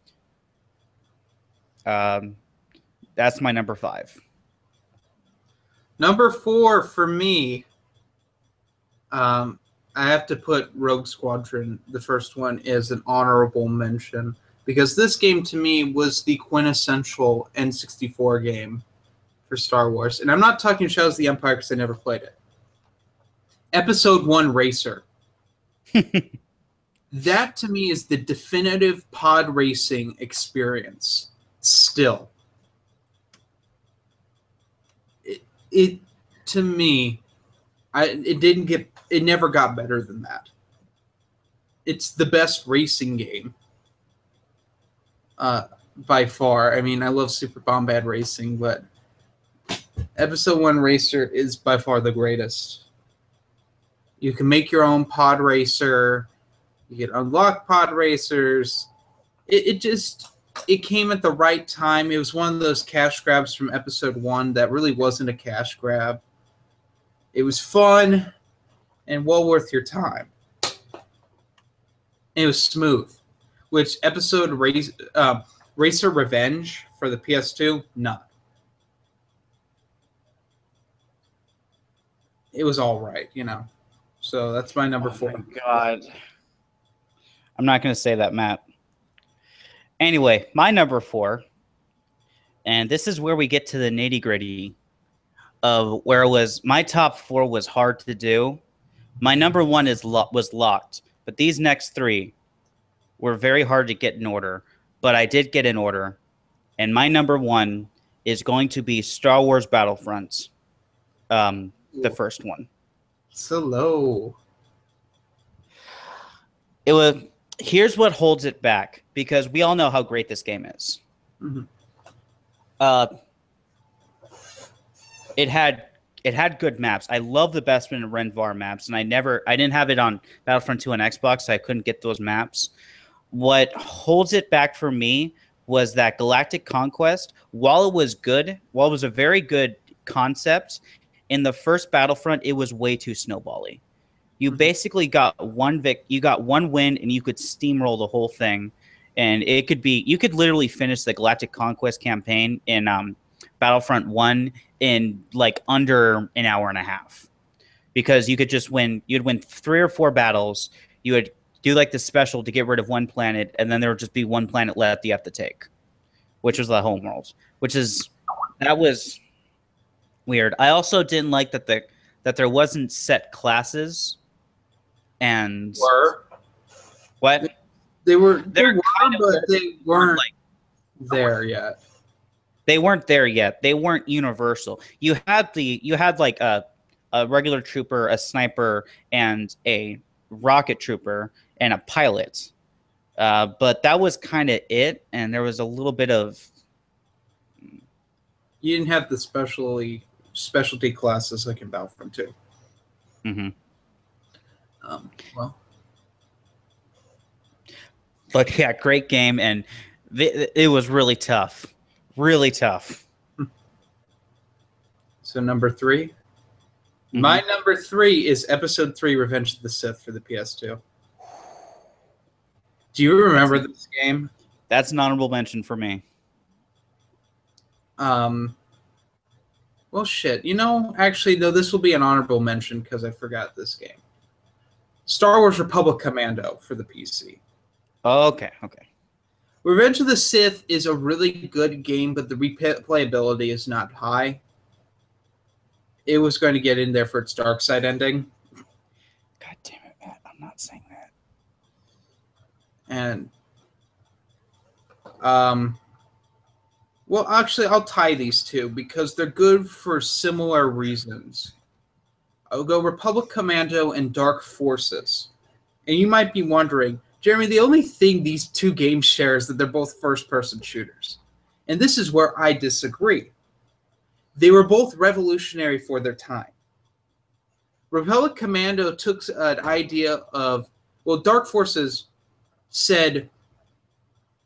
S2: Um that's my number 5.
S1: Number four for me, um, I have to put Rogue Squadron, the first one, as an honorable mention because this game to me was the quintessential N64 game for Star Wars. And I'm not talking Shadows of the Empire because I never played it. Episode one Racer. that to me is the definitive pod racing experience still. It, to me, I it didn't get it never got better than that. It's the best racing game. Uh by far. I mean, I love Super Bombad Racing, but Episode 1 Racer is by far the greatest. You can make your own pod racer. You can unlock pod racers. It, it just it came at the right time. It was one of those cash grabs from episode one that really wasn't a cash grab. It was fun and well worth your time. It was smooth, which episode race, uh, Racer Revenge for the PS2, not. It was all right, you know. So that's my number four.
S2: god. I'm not going to say that, Matt. Anyway, my number 4 and this is where we get to the nitty-gritty of where it was my top 4 was hard to do. My number 1 is lo- was locked, but these next 3 were very hard to get in order, but I did get in order. And my number 1 is going to be Star Wars Battlefronts. Um the first one.
S1: So low.
S2: it was here's what holds it back because we all know how great this game is.
S1: Mhm.
S2: Uh, it had it had good maps. I love the Bespin and Rhen Var maps, and I never I didn't have it on Battlefront 2 on Xbox, so I couldn't get those maps. What holds it back for me was that Galactic Conquest, while it was good, while it was a very good concept, in the first Battlefront, it was way too snowbally. You
S1: Mhm.
S2: basically got one vic, you got one win, and you could steamroll the whole thing. And it could be, you could literally finish the Galactic Conquest campaign in um, Battlefront 1 in like under an hour and a half. Because you could just win, you'd win three or four battles, you would do like the special to get rid of one planet, and then there would just be one planet left you have to take, which was the home world, which is that was weird. I also didn't like that the that there wasn't set classes and
S1: Were
S2: what
S1: they were they were,
S2: kind of,
S1: but they weren't
S2: like
S1: there yet.
S2: they weren't there yet. They weren't universal. You had the you had like a a regular trooper, a sniper, and a rocket trooper and a pilot. Uh, but that was kind of it, and there was a little bit of
S1: You didn't have the specially specialty classes like in Battlefront 2.
S2: mhm.
S1: Um, well,
S2: but yeah, great game, and th- it was really tough, really tough.
S1: so number 3
S2: Mhm.
S1: My number three is Episode Three: Revenge of the Sith for the PS2. Do you remember this game?
S2: That's an honorable mention for me.
S1: Um, well, shit. You know, actually, though, this will be an honorable mention because I forgot this game. Star Wars Republic Commando for the PC.
S2: Okay, okay.
S1: Revenge of the Sith is a really good game, but the replayability is not high. It was going to get in there for its dark side ending,
S2: God damn it, Matt! I'm not saying that.
S1: and um, well, actually, I'll tie these two because they're good for similar reasons. I'll go Republic Commando and Dark Forces, and you might be wondering, Jeremy, the only thing these two games share is that they're both first-person shooters, and this is where I disagree. They were both revolutionary for their time. Republic Commando took an idea of, well, Dark Forces said,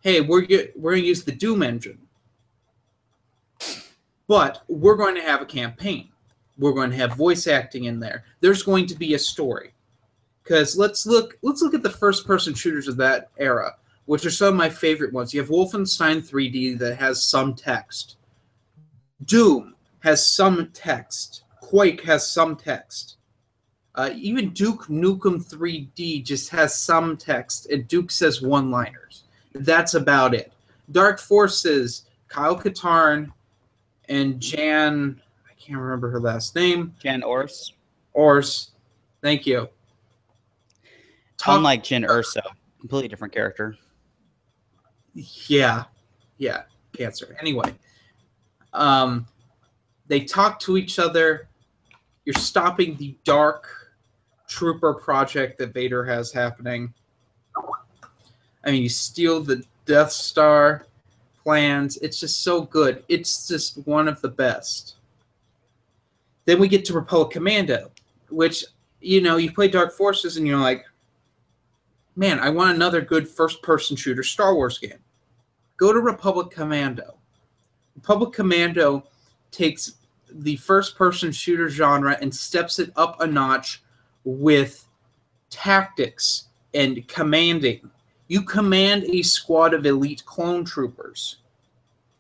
S1: hey, we're, we're going to use the Doom engine, but we're going to have a campaign. We're going to have voice acting in there. There's going to be a story. Because let's look let's look at the first person shooters of that era, which are some of my favorite ones. You have Wolfenstein 3D that has some text. Doom has some text. Quake has some text. Uh, even Duke Nukem 3D just has some text, and Duke says one liners. That's about it. Dark Forces, Kyle Katarn, and Jan, can't remember her last name,
S2: Jen Ors,
S1: Ors, thank you. Talk-
S2: unlike Jyn Erso, completely different character.
S1: Yeah, yeah, cancer. Anyway, um, they talk to each other. You're stopping the dark trooper project that Vader has happening. I mean, you steal the Death Star plans. It's just so good. It's just one of the best. Then we get to Republic Commando, which you know you play Dark Forces and you're like, man, I want another good first-person shooter Star Wars game go to Republic Commando. Republic Commando takes the first person shooter genre and steps it up a notch with tactics and commanding. You command a squad of elite clone troopers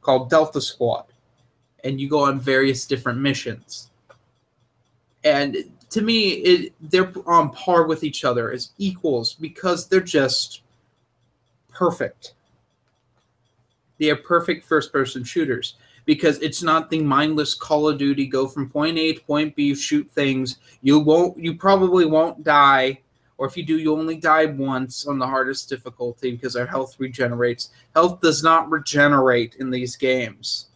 S1: called Delta Squad, and you go on various different missions. And to me, it, they're on par with each other as equals because they're just perfect. They are perfect first person shooters because it's not the mindless call of duty go from point a to point b shoot things. You won't you probably won't die or if you do you only die once on the hardest difficulty because our health regenerates. Health does not regenerate in these games.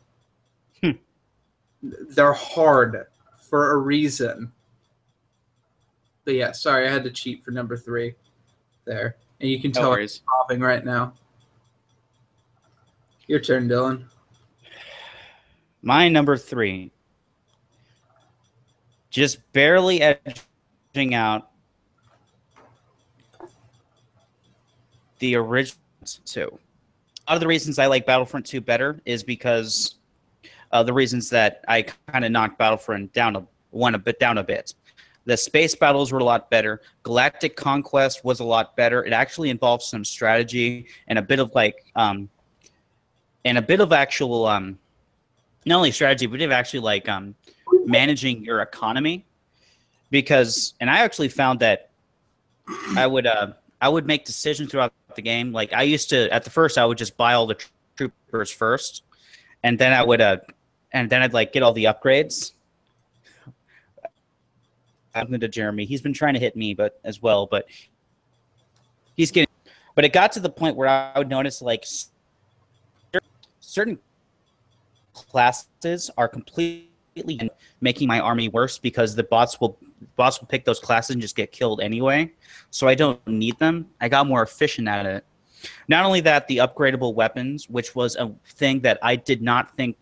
S2: Hmm.
S1: they're hard for a reason but yeah sorry i had to cheat for number three there and you can
S2: No
S1: tell I'm
S2: worries.
S1: popping right now your turn, Dylan.
S2: My number three, just barely edging out the original two. Lot of the reasons I like Battlefront 2 better is because uh, the reasons that I kind of knocked Battlefront down a one a bit down a bit. The space battles were a lot better. Galactic Conquest was a lot better. It actually involved some strategy and a bit of like um, and a bit of actual um, not only strategy, but actually like um, managing your economy. Because, and I actually found that I would uh, I would make decisions throughout the game. Like I used to at the first, I would just buy all the troopers first, and then I would uh, and then I'd like get all the upgrades. I'm to Jeremy. He's been trying to hit me, but as well, but he's getting. But it got to the point where I would notice like certain classes are completely making my army worse because the bots will bots will pick those classes and just get killed anyway. So I don't need them. I got more efficient at it. Not only that, the upgradable weapons, which was a thing that I did not think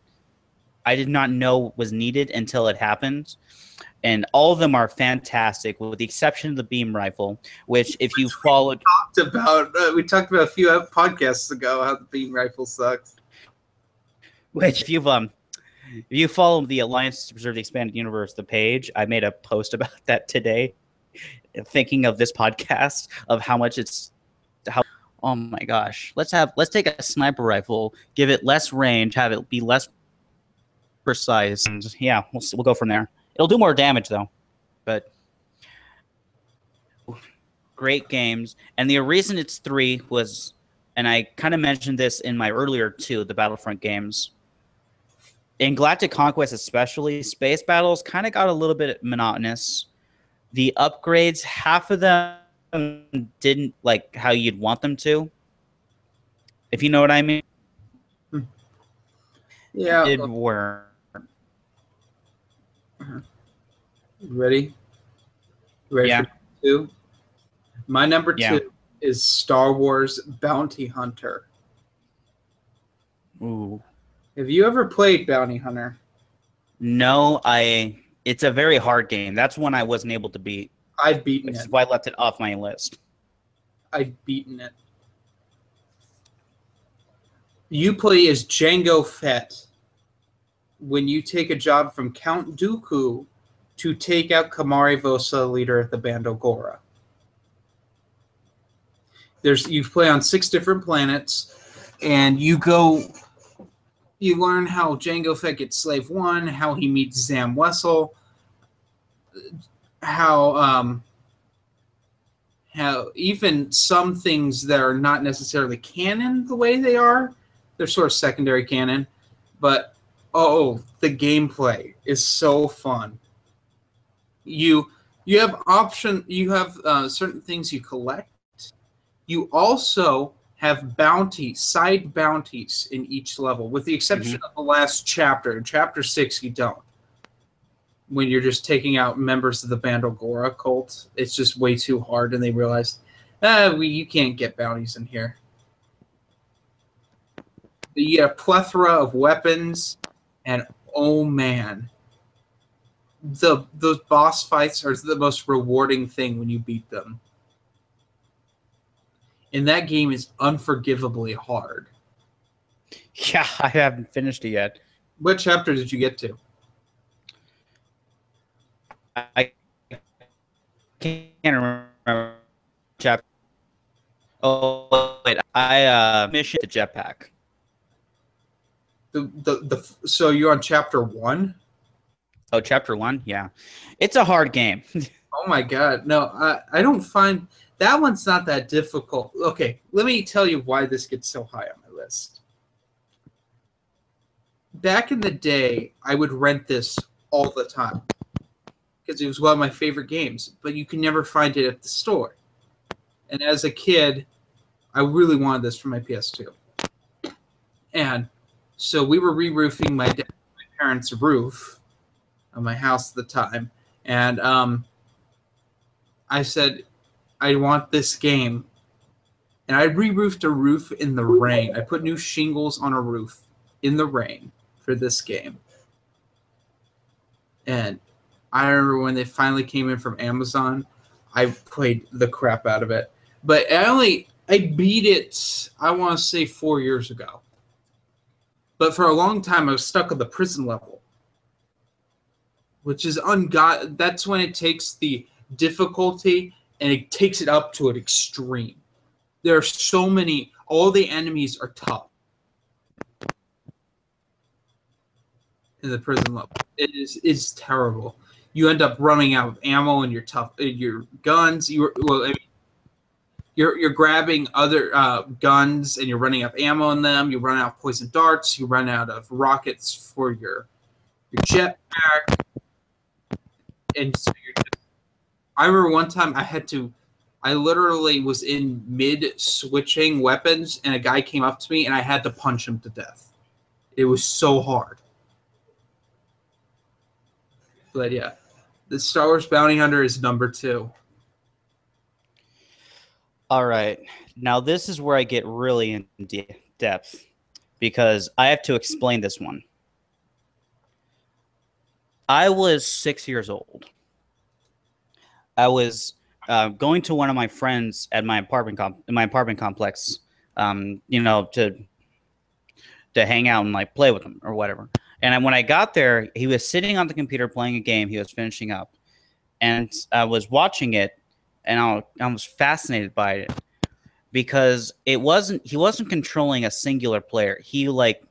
S2: I did not know what was needed until it happened. And all of them are fantastic, with the exception of the beam rifle, which, if you followed,
S1: talked about uh, we talked about a few podcasts ago how the beam rifle sucks.
S2: Which, if you've um, if you follow the Alliance to Preserve the Expanded Universe, the page, I made a post about that today, thinking of this podcast of how much it's how. Oh my gosh, let's have let's take a sniper rifle, give it less range, have it be less precise, and yeah, we'll we'll go from there. It'll do more damage though, but great games. And the reason it's three was, and I kind of mentioned this in my earlier two, the Battlefront games in Galactic Conquest, especially, space battles kind of got a little bit monotonous. The upgrades, half of them didn't like how you'd want them to. If you know what I mean. Hmm.
S1: Yeah.
S2: It were.
S1: Ready? Ready
S2: Yeah.
S1: two? My number
S2: Yeah.
S1: two is Star Wars Bounty Hunter.
S2: Ooh.
S1: Have you ever played Bounty Hunter?
S2: No, I. It's a very hard game. That's one I wasn't able to beat,
S1: I've beaten
S2: which
S1: it.
S2: is why I left it off my list.
S1: I've beaten it. You play as Jango Fett when you take a job from Count Dooku to take out Komari Vosa, leader of the Bando Gora. There's you play on six different planets, and you go. You learn how Jango Fett gets Slave One, how he meets Zam Wesell, how um, how even some things that are not necessarily canon the way they are, they're sort of secondary canon, but oh, the gameplay is so fun. You you have option you have uh, certain things you collect. You also have bounties, side bounties in each level, with the exception of the last chapter. In chapter six, you don't. When you're just taking out members of the Bando Gora cult, it's just way too hard, and they realize, ah, we you can't get bounties in here. You get a plethora of weapons, and oh man, the those boss fights are the most rewarding thing when you beat them. And that game is unforgivably hard.
S2: Yeah, I haven't finished it yet.
S1: What chapter did you get to?
S2: I can't remember chapter. Oh wait, I uh mission the jetpack.
S1: The, the the so you're on chapter one.
S2: Oh, chapter one. Yeah, it's a hard game.
S1: Oh my god, no, I I don't find that one's not that difficult. Okay, let me tell you why this gets so high on my list. Back in the day, I would rent this all the time because it was one of my favorite games, but you can never find it at the store. And as a kid, I really wanted this for my PS2. And so we were re-roofing my, dad, my parents' roof of my house at the time, and um, I said, I want this game. And I re-roofed a roof in the rain. I put new shingles on a roof in the rain for this game. And I remember when they finally came in from Amazon, I played the crap out of it. But I only I beat it, I want to say four years ago. But for a long time I was stuck on the prison level. Which is ungod that's when it takes the difficulty and it takes it up to an extreme. There are so many all the enemies are tough. in the prison level. It is it's terrible. You end up running out of ammo in your tough your guns. You well, I mean, you're you're grabbing other uh, guns and you're running of ammo in them. You run out of poison darts. You run out of rockets for your your jetpack. And so you're just, I remember one time I had to, I literally was in mid switching weapons and a guy came up to me and I had to punch him to death. It was so hard. But yeah, the Star Wars Bounty Hunter is number two.
S2: All right. Now this is where I get really in de- depth because I have to explain this one. I was six years old. I was uh, going to one of my friends at my apartment com- in my apartment complex, um, you know, to to hang out and like play with him or whatever. And I, when I got there, he was sitting on the computer playing a game he was finishing up, and I was watching it, and I, I was fascinated by it because it wasn't he wasn't controlling a singular player. He like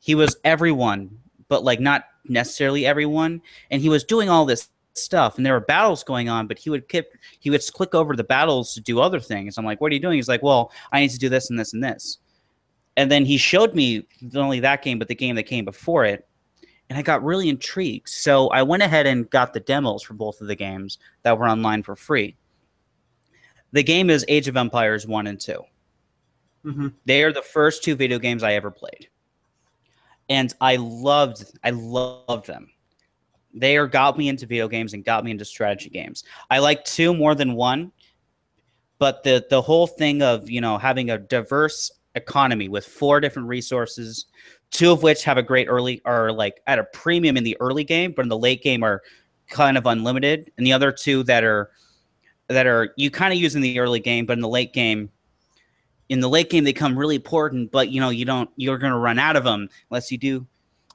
S2: he was everyone, but like not necessarily everyone, and he was doing all this stuff and there were battles going on but he would keep he would click over the battles to do other things. I'm like what are you doing? He's like well i need to do this and this and this. And then he showed me not only that game but the game that came before it and i got really intrigued. So i went ahead and got the demos for both of the games that were online for free the game is age of empires 1 and 2
S1: Mhm.
S2: they are the first two video games i ever played and i loved i loved them they are got me into video games and got me into strategy games. I like two more than one, but the the whole thing of you know having a diverse economy with four different resources, two of which have a great early are like at a premium in the early game, but in the late game are kind of unlimited, and the other two that are that are you kind of use in the early game, but in the late game. In the late game, they come really important, but you know you don't. You're going to run out of them unless you do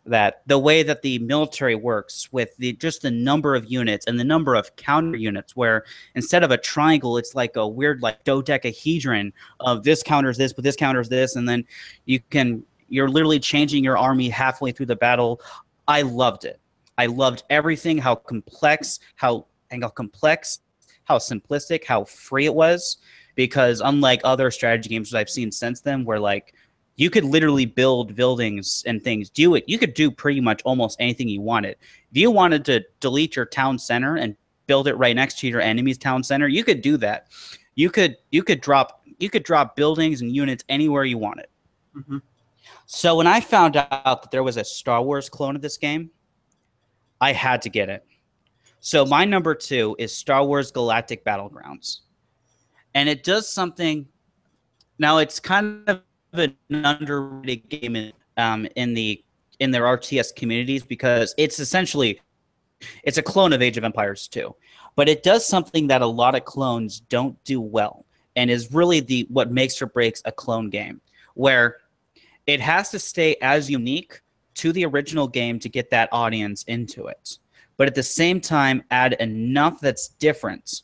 S2: that the way that the military works with the just the number of units and the number of counter units where instead of a triangle it's like a weird like dodecahedron of this counters this but this counters this and then you can you're literally changing your army halfway through the battle i loved it i loved everything how complex how and how complex how simplistic how free it was because unlike other strategy games that i've seen since then where like you could literally build buildings and things do it you could do pretty much almost anything you wanted. If you wanted to delete your town center and build it right next to your enemy's town center you could do that. You could you could drop you could drop buildings and units anywhere you wanted.
S1: Mhm.
S2: so when i found out that there was a star wars clone of this game i had to get it so my number two is star wars galactic battlegrounds. And it does something now it's kind of an underrated game in, um, in the in their RTS communities because it's essentially it's a clone of Age of Empires 2, but it does something that a lot of clones don't do well, and is really the what makes or breaks a clone game, where it has to stay as unique to the original game to get that audience into it, but at the same time add enough that's different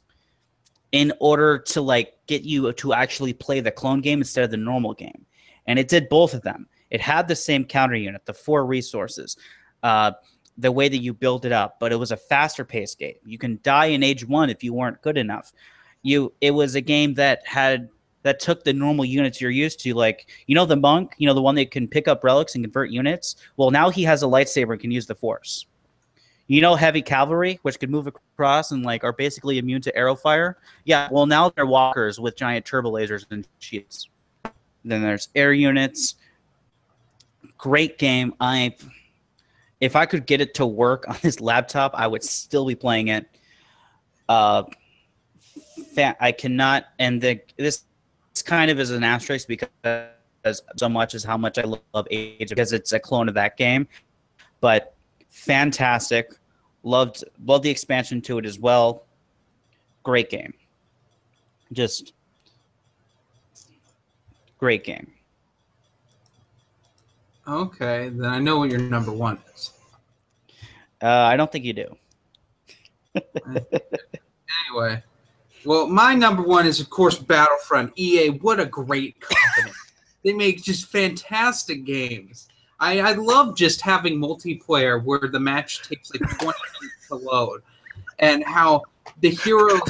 S2: in order to like get you to actually play the clone game instead of the normal game and it did both of them. It had the same counter unit, the four resources, uh, the way that you build it up, but it was a faster paced game. You can die in age one if you weren't good enough. You, it was a game that had that took the normal units you're used to, like you know the monk, you know the one that can pick up relics and convert units. Well, now he has a lightsaber and can use the force. You know heavy cavalry, which can move across and like are basically immune to arrow fire. Yeah, well now they're walkers with giant turbo lasers and shields. Then there's air units. Great game. I if I could get it to work on this laptop, I would still be playing it. Uh, I cannot, and the this kind of is an asterisk because so much as how much I love Age because it's a clone of that game, but fantastic. Loved loved the expansion to it as well. Great game. Just great game.
S1: Okay, then I know what your number one is.
S2: Uh, I don't think you do.
S1: Anyway, well, my number one is of course Battlefront. EA, what a great company! they make just fantastic games. I, I love just having multiplayer where the match takes like 20 minutes to load and how the heroes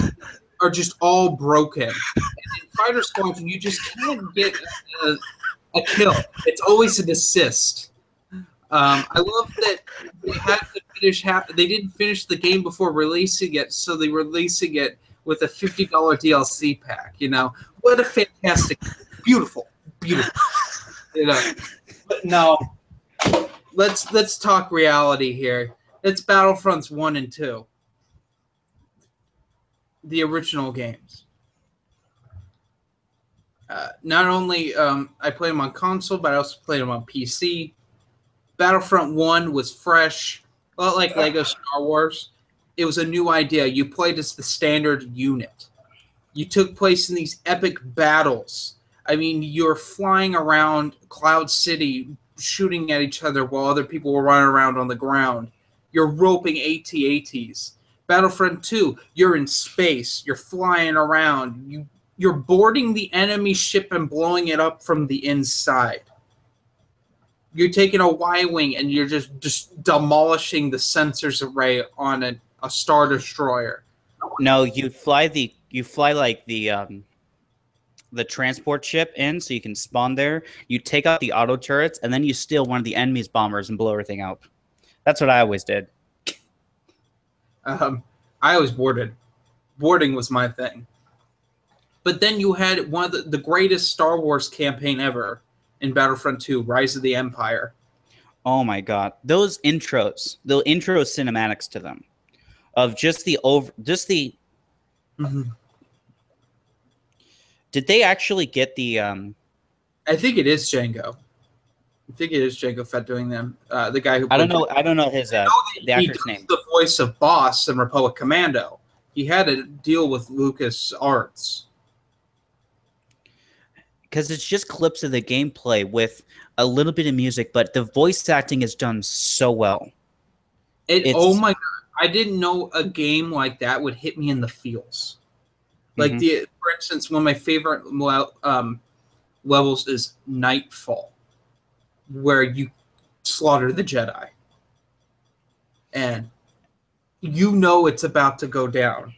S1: are just all broken. And in Fighter Squadron, you just can't get a, a kill. It's always an assist. Um, I love that they had to finish. They didn't finish the game before releasing it, so they were releasing it with a fifty dollar DLC pack. You know what a fantastic, beautiful, beautiful. You know, but no, let's let's talk reality here. It's Battlefronts one and two, the original games. Uh, not only um, I played them on console, but I also played them on PC. Battlefront One was fresh, a lot like Lego Star Wars. It was a new idea. You played as the standard unit. You took place in these epic battles. I mean, you're flying around Cloud City, shooting at each other while other people were running around on the ground. You're roping AT-ATs. Battlefront 2, you're in space. You're flying around. You you're boarding the enemy ship and blowing it up from the inside. You're taking a Y wing and you're just just demolishing the sensors array on a, a star destroyer.
S2: No, you fly the you fly like the um the transport ship in so you can spawn there. You take out the auto turrets and then you steal one of the enemy's bombers and blow everything up. That's what I always did.
S1: Um, I always boarded. Boarding was my thing. But then you had one of the, the greatest Star Wars campaign ever in Battlefront 2, Rise of the Empire.
S2: Oh my god. Those intros, the intro cinematics to them of just the over just the
S1: Mm-hmm.
S2: Did they actually get the um
S1: I think it is Jango. I think it is Jango Fett doing them. Uh, the guy who
S2: I don't know I don't know his uh the
S1: he
S2: actor's
S1: does
S2: name.
S1: the voice of Boss in Republic Commando. He had to deal with Lucas Arts.
S2: because it's just clips of the gameplay with a little bit of music, but the voice acting is done so well.
S1: It,
S2: It's-
S1: oh my god! I didn't know a game like that would hit me in the feels. Like
S2: Mhm.
S1: the, for instance, one of my favorite um, levels is Nightfall, where you slaughter the Jedi, and you know it's about to go down,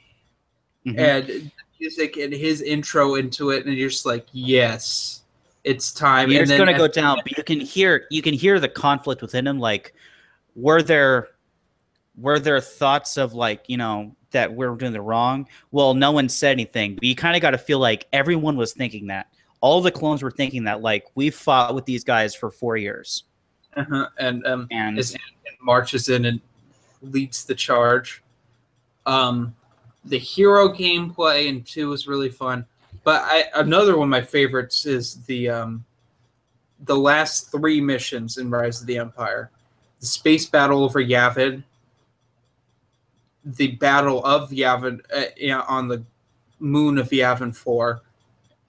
S2: Mhm.
S1: and the music and his intro into it, and you're just like, yes, it's time.
S2: It's
S1: and
S2: gonna go down, but you can hear you can hear the conflict within him. Like, were there were there thoughts of like you know that we're doing the wrong? Well, no one said anything, but you kind of got to feel like everyone was thinking that. All the clones were thinking that. Like, we fought with these guys for four years,
S1: Uh-huh, and um,
S2: and
S1: Anakin marches in and leads the charge. Um, the hero gameplay in two was really fun, but I another one of my favorites is the um, the last three missions in Rise of the Empire: the space battle over Yavin, the battle of Yavin uh, on the moon of Yavin Four,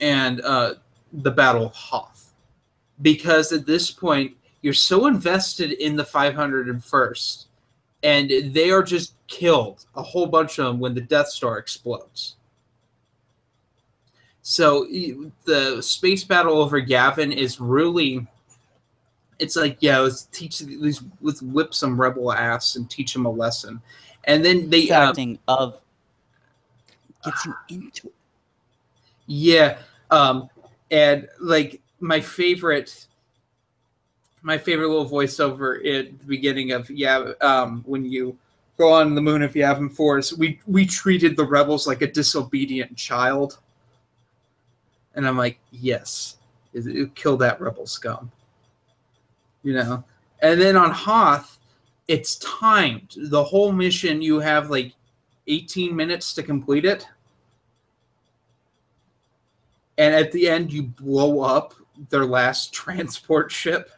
S1: and uh, the battle of Hoth. Because at this point, you're so invested in the 501st and they are just killed a whole bunch of them when the death star explodes so the space battle over Yavin is really it's like yeah let's teach these let's whip some rebel ass and teach them a lesson and then they
S2: voice
S1: um,
S2: acting of gets you into it.
S1: Yeah, um, and like my favorite, my favorite little voiceover at the beginning of yeah, um, when you go on the moon if you haven't Yavin Force, we we treated the rebels like a disobedient child, and I'm like, yes, it, it- kill that rebel scum, you know. And then on Hoth, it's timed. The whole mission you have like 18 minutes to complete it. And at the end you blow up their last transport ship.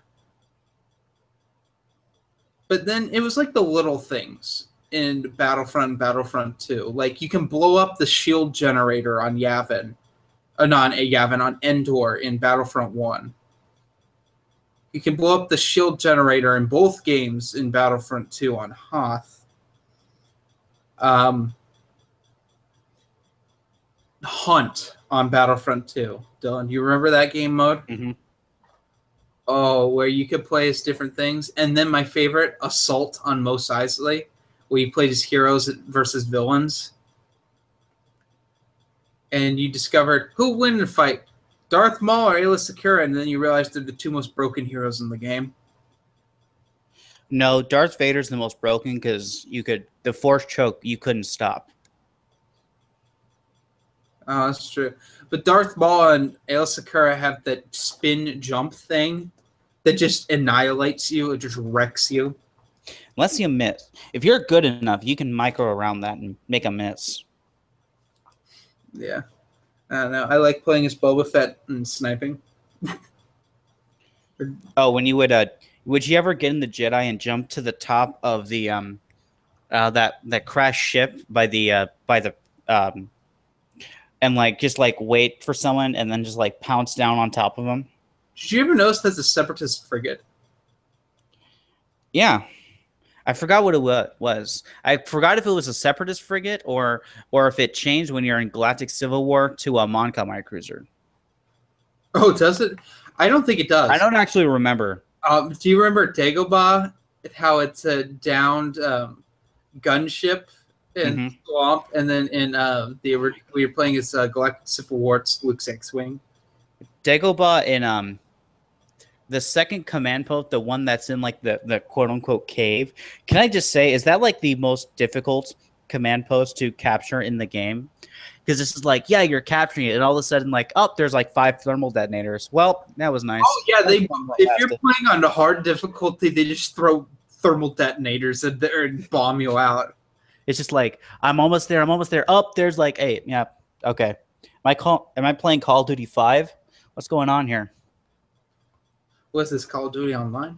S1: But then it was like the little things in battlefront battlefront 2 like you can blow up the shield generator on yavin uh, not a yavin on endor in battlefront 1 you can blow up the shield generator in both games in battlefront 2 on hoth um, hunt on Battlefront 2. Dylan, do you remember that game mode?
S2: Mhm.
S1: Oh, where you could play as different things, and then my favorite, Assault on Mos Eisley, where you played as heroes versus villains, and you discovered who win in a fight, Darth Maul or Aayla Secura, and then you realize they're the two most broken heroes in the game.
S2: No, Darth Vader's the most broken because you could the Force choke you couldn't stop.
S1: Oh, that's true. But Darth Maul and Aayla Secura have that spin jump thing that just annihilates you. It just wrecks you.
S2: Unless you miss. If you're good enough, you can micro around that and make a miss.
S1: Yeah. I don't know. I like playing as Boba Fett and sniping.
S2: oh, when you would uh would you ever get in the Jedi and jump to the top of the um uh that that crash ship by the uh by the um and like just like wait for someone and then just like pounce down on top of them?
S1: Did you ever notice that's a separatist frigate?
S2: Yeah. I forgot what it was. I forgot if it was a separatist frigate or or if it changed when you're in Galactic Civil War to a Mon Calamari cruiser.
S1: Oh, does it? I don't think it does.
S2: I don't actually remember.
S1: Um, do you remember Dagobah? How it's a downed um, gunship in mm-hmm. Swamp, and then in uh, the we were playing as uh, Galactic Civil War, it's Luke's X-wing.
S2: Dagobah in um the second command post, the one that's in like the the quote unquote cave. Can I just say, is that like the most difficult command post to capture in the game? Because this is like, yeah, you're capturing it, and all of a sudden, like, oh, there's like five thermal detonators. Well, that was nice.
S1: Oh yeah, they if you're playing on the hard difficulty, they just throw thermal detonators in there and bomb you out.
S2: It's just like I'm almost there. I'm almost there. Up oh, there's like eight. Yeah. Okay. Am I call? Am I playing Call of Duty Five? What's going on here?
S1: What's this Call of Duty Online?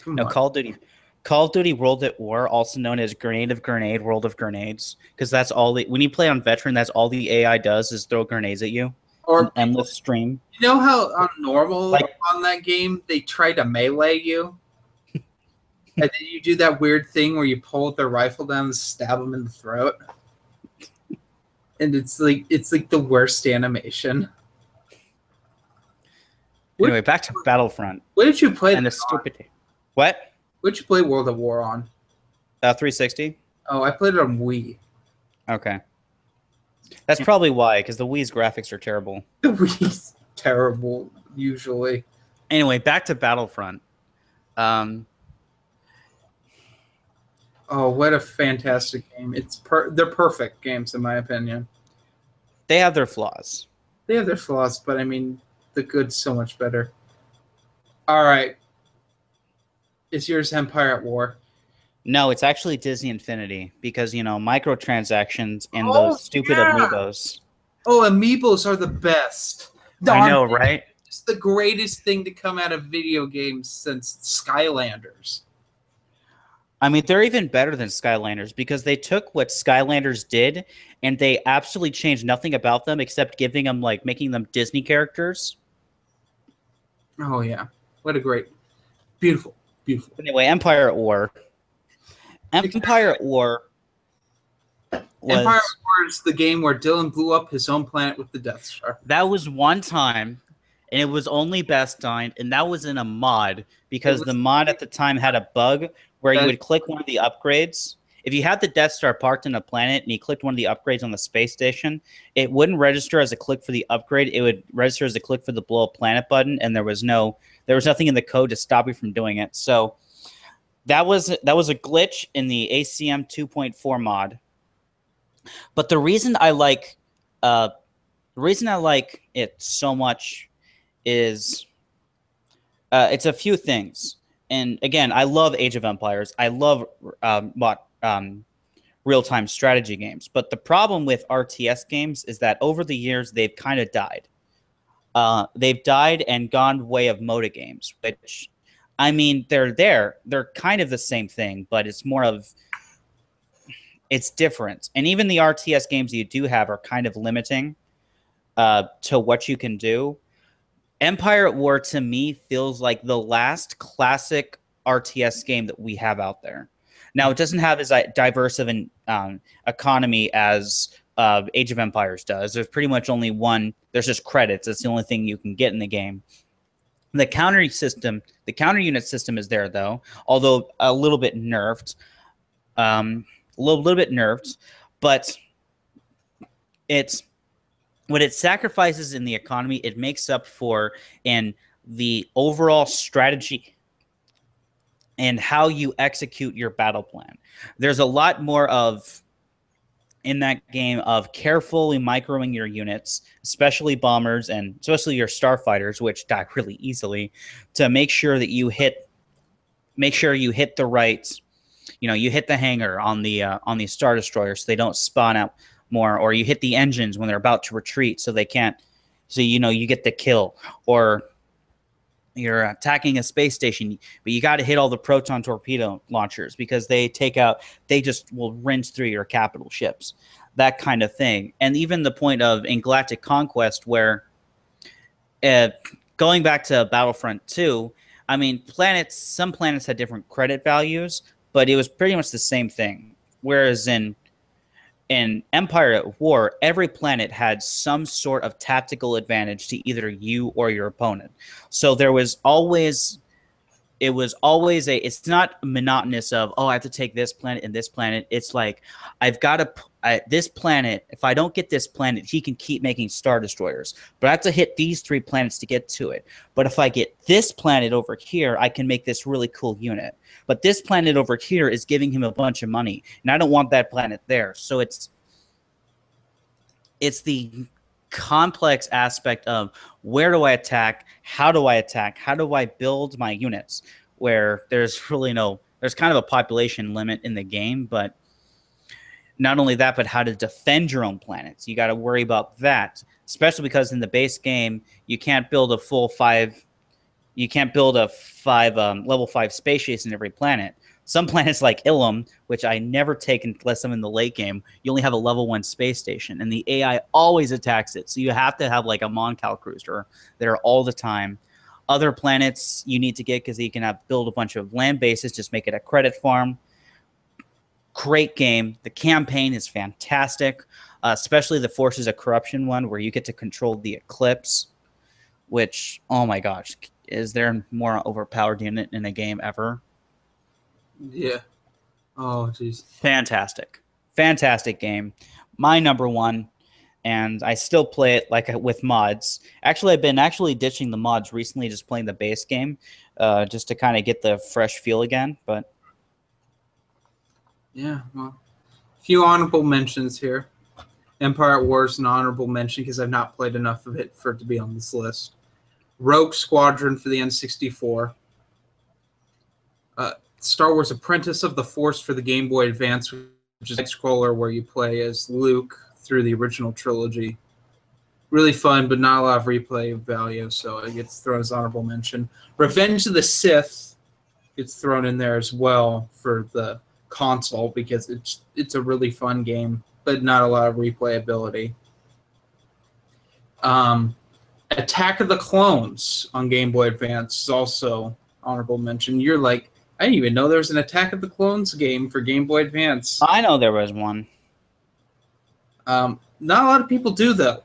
S2: Come no, on. Call of Duty. Call of Duty World at War, also known as Grenade of Grenade, World of Grenades, because that's all. The, when you play on Veteran, that's all the AI does is throw grenades at you. Or endless stream.
S1: You know how on normal like, on that game they try to melee you, and then you do that weird thing where you pull their rifle down and stab them in the throat, and it's like it's like the worst animation.
S2: Anyway, back to Battlefront.
S1: What did you play?
S2: And the stupid. What?
S1: What did you play World of War on?
S2: Uh, 360.
S1: Oh, I played it on Wii.
S2: Okay. That's probably why, because the Wii's graphics are terrible.
S1: The Wii's terrible, usually.
S2: Anyway, back to Battlefront. Um,
S1: oh, what a fantastic game! It's per- they're perfect games in my opinion.
S2: They have their flaws.
S1: They have their flaws, but I mean, the good's so much better. All right. Is yours Empire at War?
S2: No, it's actually Disney Infinity because you know microtransactions and oh, those stupid yeah. amiibos.
S1: Oh, amiibos are the best.
S2: I know, right?
S1: It's the greatest thing to come out of video games since Skylanders.
S2: I mean, they're even better than Skylanders because they took what Skylanders did and they absolutely changed nothing about them except giving them like making them Disney characters.
S1: Oh yeah, what a great, beautiful, beautiful.
S2: Anyway, Empire at War. Empire at War.
S1: Was, Empire at War is the game where Dylan blew up his own planet with the Death Star.
S2: That was one time, and it was only best done, and that was in a mod because was, the mod at the time had a bug where you would click one of the upgrades. If you had the Death Star parked in a planet and you clicked one of the upgrades on the space station, it wouldn't register as a click for the upgrade. It would register as a click for the blow up planet button, and there was no there was nothing in the code to stop you from doing it. So that was that was a glitch in the ACM 2.4 mod. But the reason I like uh, the reason I like it so much is uh, it's a few things. And again, I love Age of Empires. I love um, um, real time strategy games. But the problem with RTS games is that over the years they've kind of died. Uh, they've died and gone way of MOBA games, which I mean, they're there. They're kind of the same thing, but it's more of it's different. And even the RTS games you do have are kind of limiting uh, to what you can do. Empire at War to me feels like the last classic RTS game that we have out there. Now it doesn't have as diverse of an um, economy as uh, Age of Empires does. There's pretty much only one. There's just credits. That's the only thing you can get in the game. The counter system, the counter unit system is there though, although a little bit nerfed, um, a little, little bit nerfed, but it's what it sacrifices in the economy. It makes up for in the overall strategy and how you execute your battle plan. There's a lot more of in that game of carefully microing your units, especially bombers and especially your starfighters, which die really easily, to make sure that you hit, make sure you hit the right, you know, you hit the hangar on the uh, on the star destroyer so they don't spawn out more, or you hit the engines when they're about to retreat so they can't, so you know you get the kill, or you're attacking a space station, but you got to hit all the proton torpedo launchers because they take out, they just will rinse through your capital ships, that kind of thing. And even the point of in Galactic Conquest, where uh, going back to Battlefront 2, I mean, planets, some planets had different credit values, but it was pretty much the same thing. Whereas in in Empire at War, every planet had some sort of tactical advantage to either you or your opponent. So there was always it was always a it's not monotonous of oh i have to take this planet and this planet. It's like i've got to I, this planet if i don't get this planet he can keep making star destroyers. But i have to hit these three planets to get to it. But if i get this planet over here i can make this really cool unit. But this planet over here is giving him a bunch of money and i don't want that planet there. So it's it's the complex aspect of where do I attack, how do I attack, how do I build my units, where there's really no, there's kind of a population limit in the game, but not only that, but how to defend your own planets. You got to worry about that, especially because in the base game, you can't build a full five, you can't build a five um, level five space in every planet. Some planets like Ilum, which I never take unless I'm in the late game, you only have a level one space station, and the AI always attacks it. So you have to have like a Mon Cal cruiser there all the time. Other planets you need to get because you can have build a bunch of land bases, just make it a credit farm. Great game. The campaign is fantastic, uh, especially the Forces of Corruption one, where you get to control the Eclipse. Which, oh my gosh, is there more overpowered unit in a game ever?
S1: Yeah. Oh, jeez.
S2: Fantastic. Fantastic game. My number one. And I still play it like with mods. Actually, I've been actually ditching the mods recently, just playing the base game, uh, just to kind of get the fresh feel again. But
S1: yeah, well, a few honorable mentions here. Empire at War is an honorable mention because I've not played enough of it for it to be on this list. Rogue Squadron for the N64. Uh, Star Wars Apprentice of the Force for the Game Boy Advance, which is a scroller where you play as Luke through the original trilogy. Really fun, but not a lot of replay value, so it gets thrown as honorable mention. Revenge of the Sith gets thrown in there as well for the console because it's it's a really fun game, but not a lot of replayability. Um, Attack of the Clones on Game Boy Advance is also honorable mention. You're like I didn't even know there was an Attack of the Clones game for Game Boy Advance.
S2: I know there was one.
S1: Um, not a lot of people do though.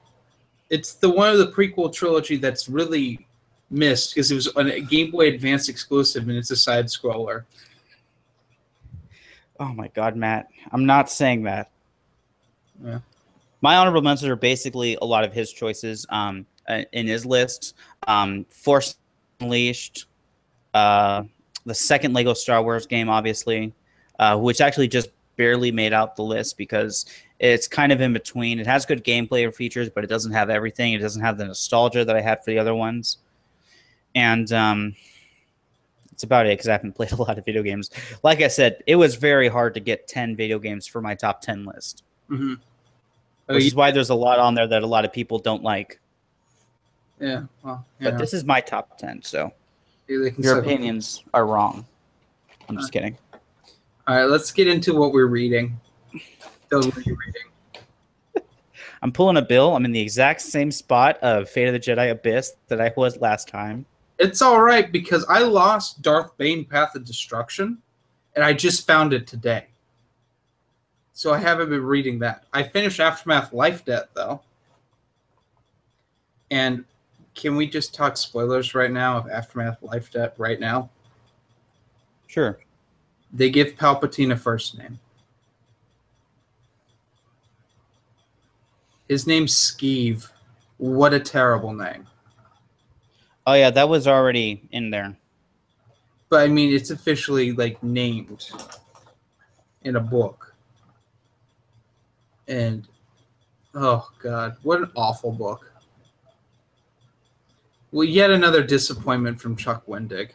S1: It's the one of the prequel trilogy that's really missed because it was a Game Boy Advance exclusive and it's a side scroller.
S2: Oh my god, Matt! I'm not saying that.
S1: Yeah.
S2: My honorable mentions are basically a lot of his choices um, uh, in his list. Um, Force Unleashed. Uh, the second Lego Star Wars game, obviously, uh, which actually just barely made out the list because it's kind of in between. It has good gameplay features, but it doesn't have everything. It doesn't have the nostalgia that I had for the other ones. And um, it's about it because I haven't played a lot of video games. Like I said, it was very hard to get 10 video games for my top 10 list.
S1: Mm-hmm.
S2: Oh, which is why there's a lot on there that a lot of people don't like.
S1: Yeah. Well,
S2: but this is my top 10, so. Your opinions are wrong. I'm just kidding.
S1: All right, let's get into what we're reading. What are you reading?
S2: I'm pulling a bill. I'm in the exact same spot of Fate of the Jedi Abyss that I was last time.
S1: It's all right because I lost Darth Bane Path of Destruction, and I just found it today. So I haven't been reading that. I finished Aftermath Life Debt though, and can we just talk spoilers right now of Aftermath Life Debt right now?
S2: Sure.
S1: They give Palpatine a first name. His name's Sheev. What a terrible name.
S2: Oh yeah, that was already in there.
S1: But I mean, it's officially like named in a book. And oh god, what an awful book. Well, yet another disappointment from Chuck Wendig.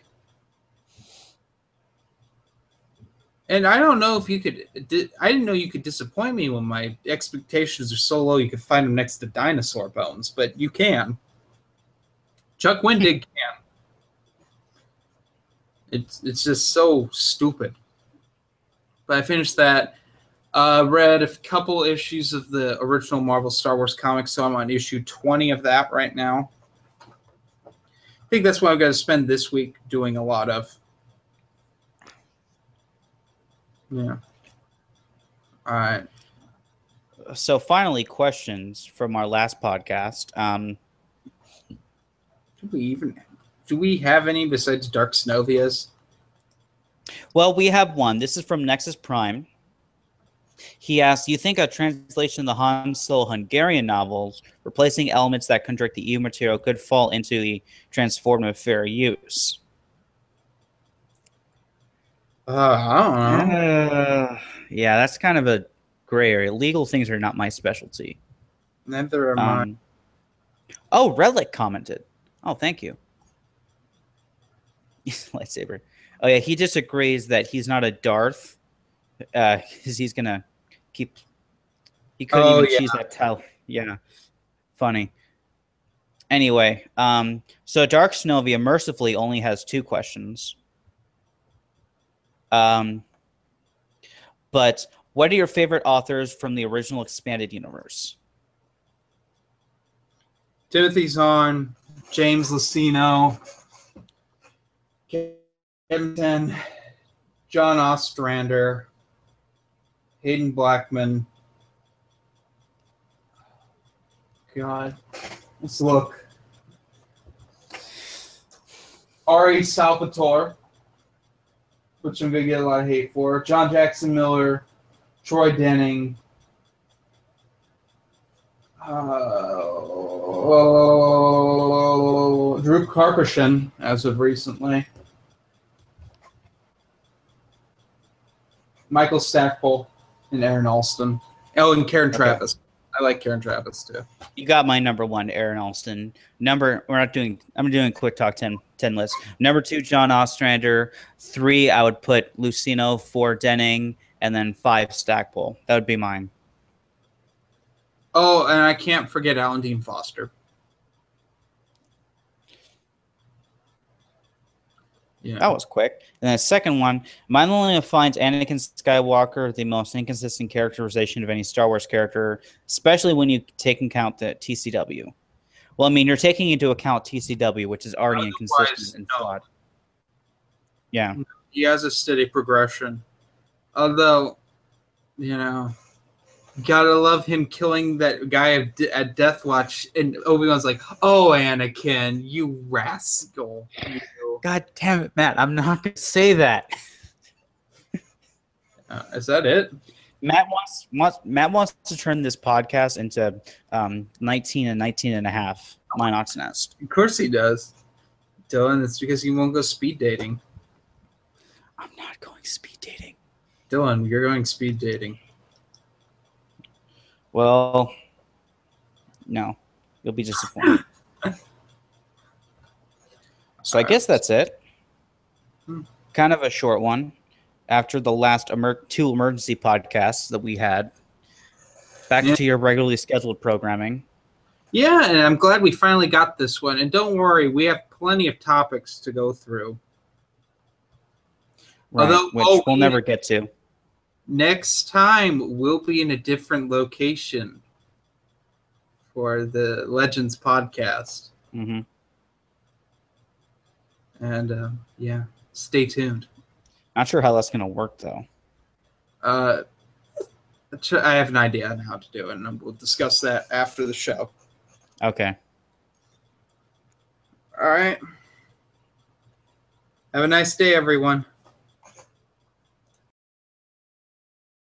S1: And I don't know if you could. I didn't know you could disappoint me when my expectations are so low. You could find them next to dinosaur bones, but you can. Chuck Wendig can. It's it's just so stupid. But I finished that. Uh, read a couple issues of the original Marvel Star Wars comics, so I'm on issue 20 of that right now. I think that's what I'm going to spend this week doing a lot of. Yeah. All right.
S2: So finally, questions from our last podcast. Um,
S1: do we even do we have any besides Dark Snovias?
S2: Well, we have one. This is from Nexus Prime. He asks, "You think a translation of the Han Solo Hungarian novels, replacing elements that contradict the EU material, could fall into the transformative fair use?"
S1: Uh, I don't know.
S2: Uh, yeah, that's kind of a gray area. Legal things are not my specialty.
S1: Neither are mine.
S2: Um, oh, Relic commented. Oh, thank you. Lightsaber. Oh yeah, he disagrees that he's not a Darth, because uh, he's gonna keep. He couldn't
S1: Oh,
S2: even
S1: yeah.
S2: choose that tell. Yeah, funny. Anyway, um, so Dark Snovia mercifully only has two questions. Um, but what are your favorite authors from the original expanded universe?
S1: Timothy Zahn, James Luceno, Kevin John Ostrander, Haden Blackman. God, let's look. R.A. Salvatore, which I'm gonna get a lot of hate for. John Jackson Miller, Troy Denning, uh, Drew Karpyshyn, as of recently. Michael Stackpole and Aaron Alston. Oh, and Karen
S2: Okay.
S1: Travis. I like Karen Traviss too.
S2: You got my number one, Aaron Alston. Number, we're not doing, I'm doing a quick talk 10, 10 list. Number two, John Ostrander. Three, I would put Luceno. Four, Denning. And then five, Stackpole. That would be mine.
S1: Oh, and I can't forget Alan Dean Foster. Yeah.
S2: That was quick. And the second one, only finds Anakin Skywalker the most inconsistent characterization of any Star Wars character, especially when you take into account the TCW. Well, I mean, you're taking into account TCW, which is already
S1: Otherwise,
S2: inconsistent and
S1: no.
S2: flawed. Yeah.
S1: he has a steady progression. Although, you know, gotta love him killing that guy at at Death Watch, and Obi Wan's like, "Oh, Anakin, you rascal!" You.
S2: God damn it, Matt. I'm not going to say that.
S1: Uh, is that it?
S2: Matt wants, wants Matt wants to turn this podcast into um, 19 and 19 and a half. Minox Nest.
S1: Of course he does, Dylan. It's because he won't go speed dating.
S2: I'm not going speed dating.
S1: Dylan, you're going speed dating.
S2: Well, no, you'll be disappointed. So I guess that's it.
S1: Hmm.
S2: Kind of a short one after the last emer- two emergency podcasts that we had. Back
S1: Yeah.
S2: to your regularly scheduled programming.
S1: Yeah, and I'm glad we finally got this one. And don't worry, we have plenty of topics to go through.
S2: Right,
S1: Although-
S2: which
S1: oh,
S2: we'll never get to.
S1: Next time, we'll be in a different location for the Legends podcast.
S2: hmm
S1: And uh, yeah, stay tuned.
S2: Not sure how that's going to work though.
S1: Uh, I have an idea on how to do it, and we'll discuss that after the show.
S2: Okay.
S1: All right. Have a nice day, everyone.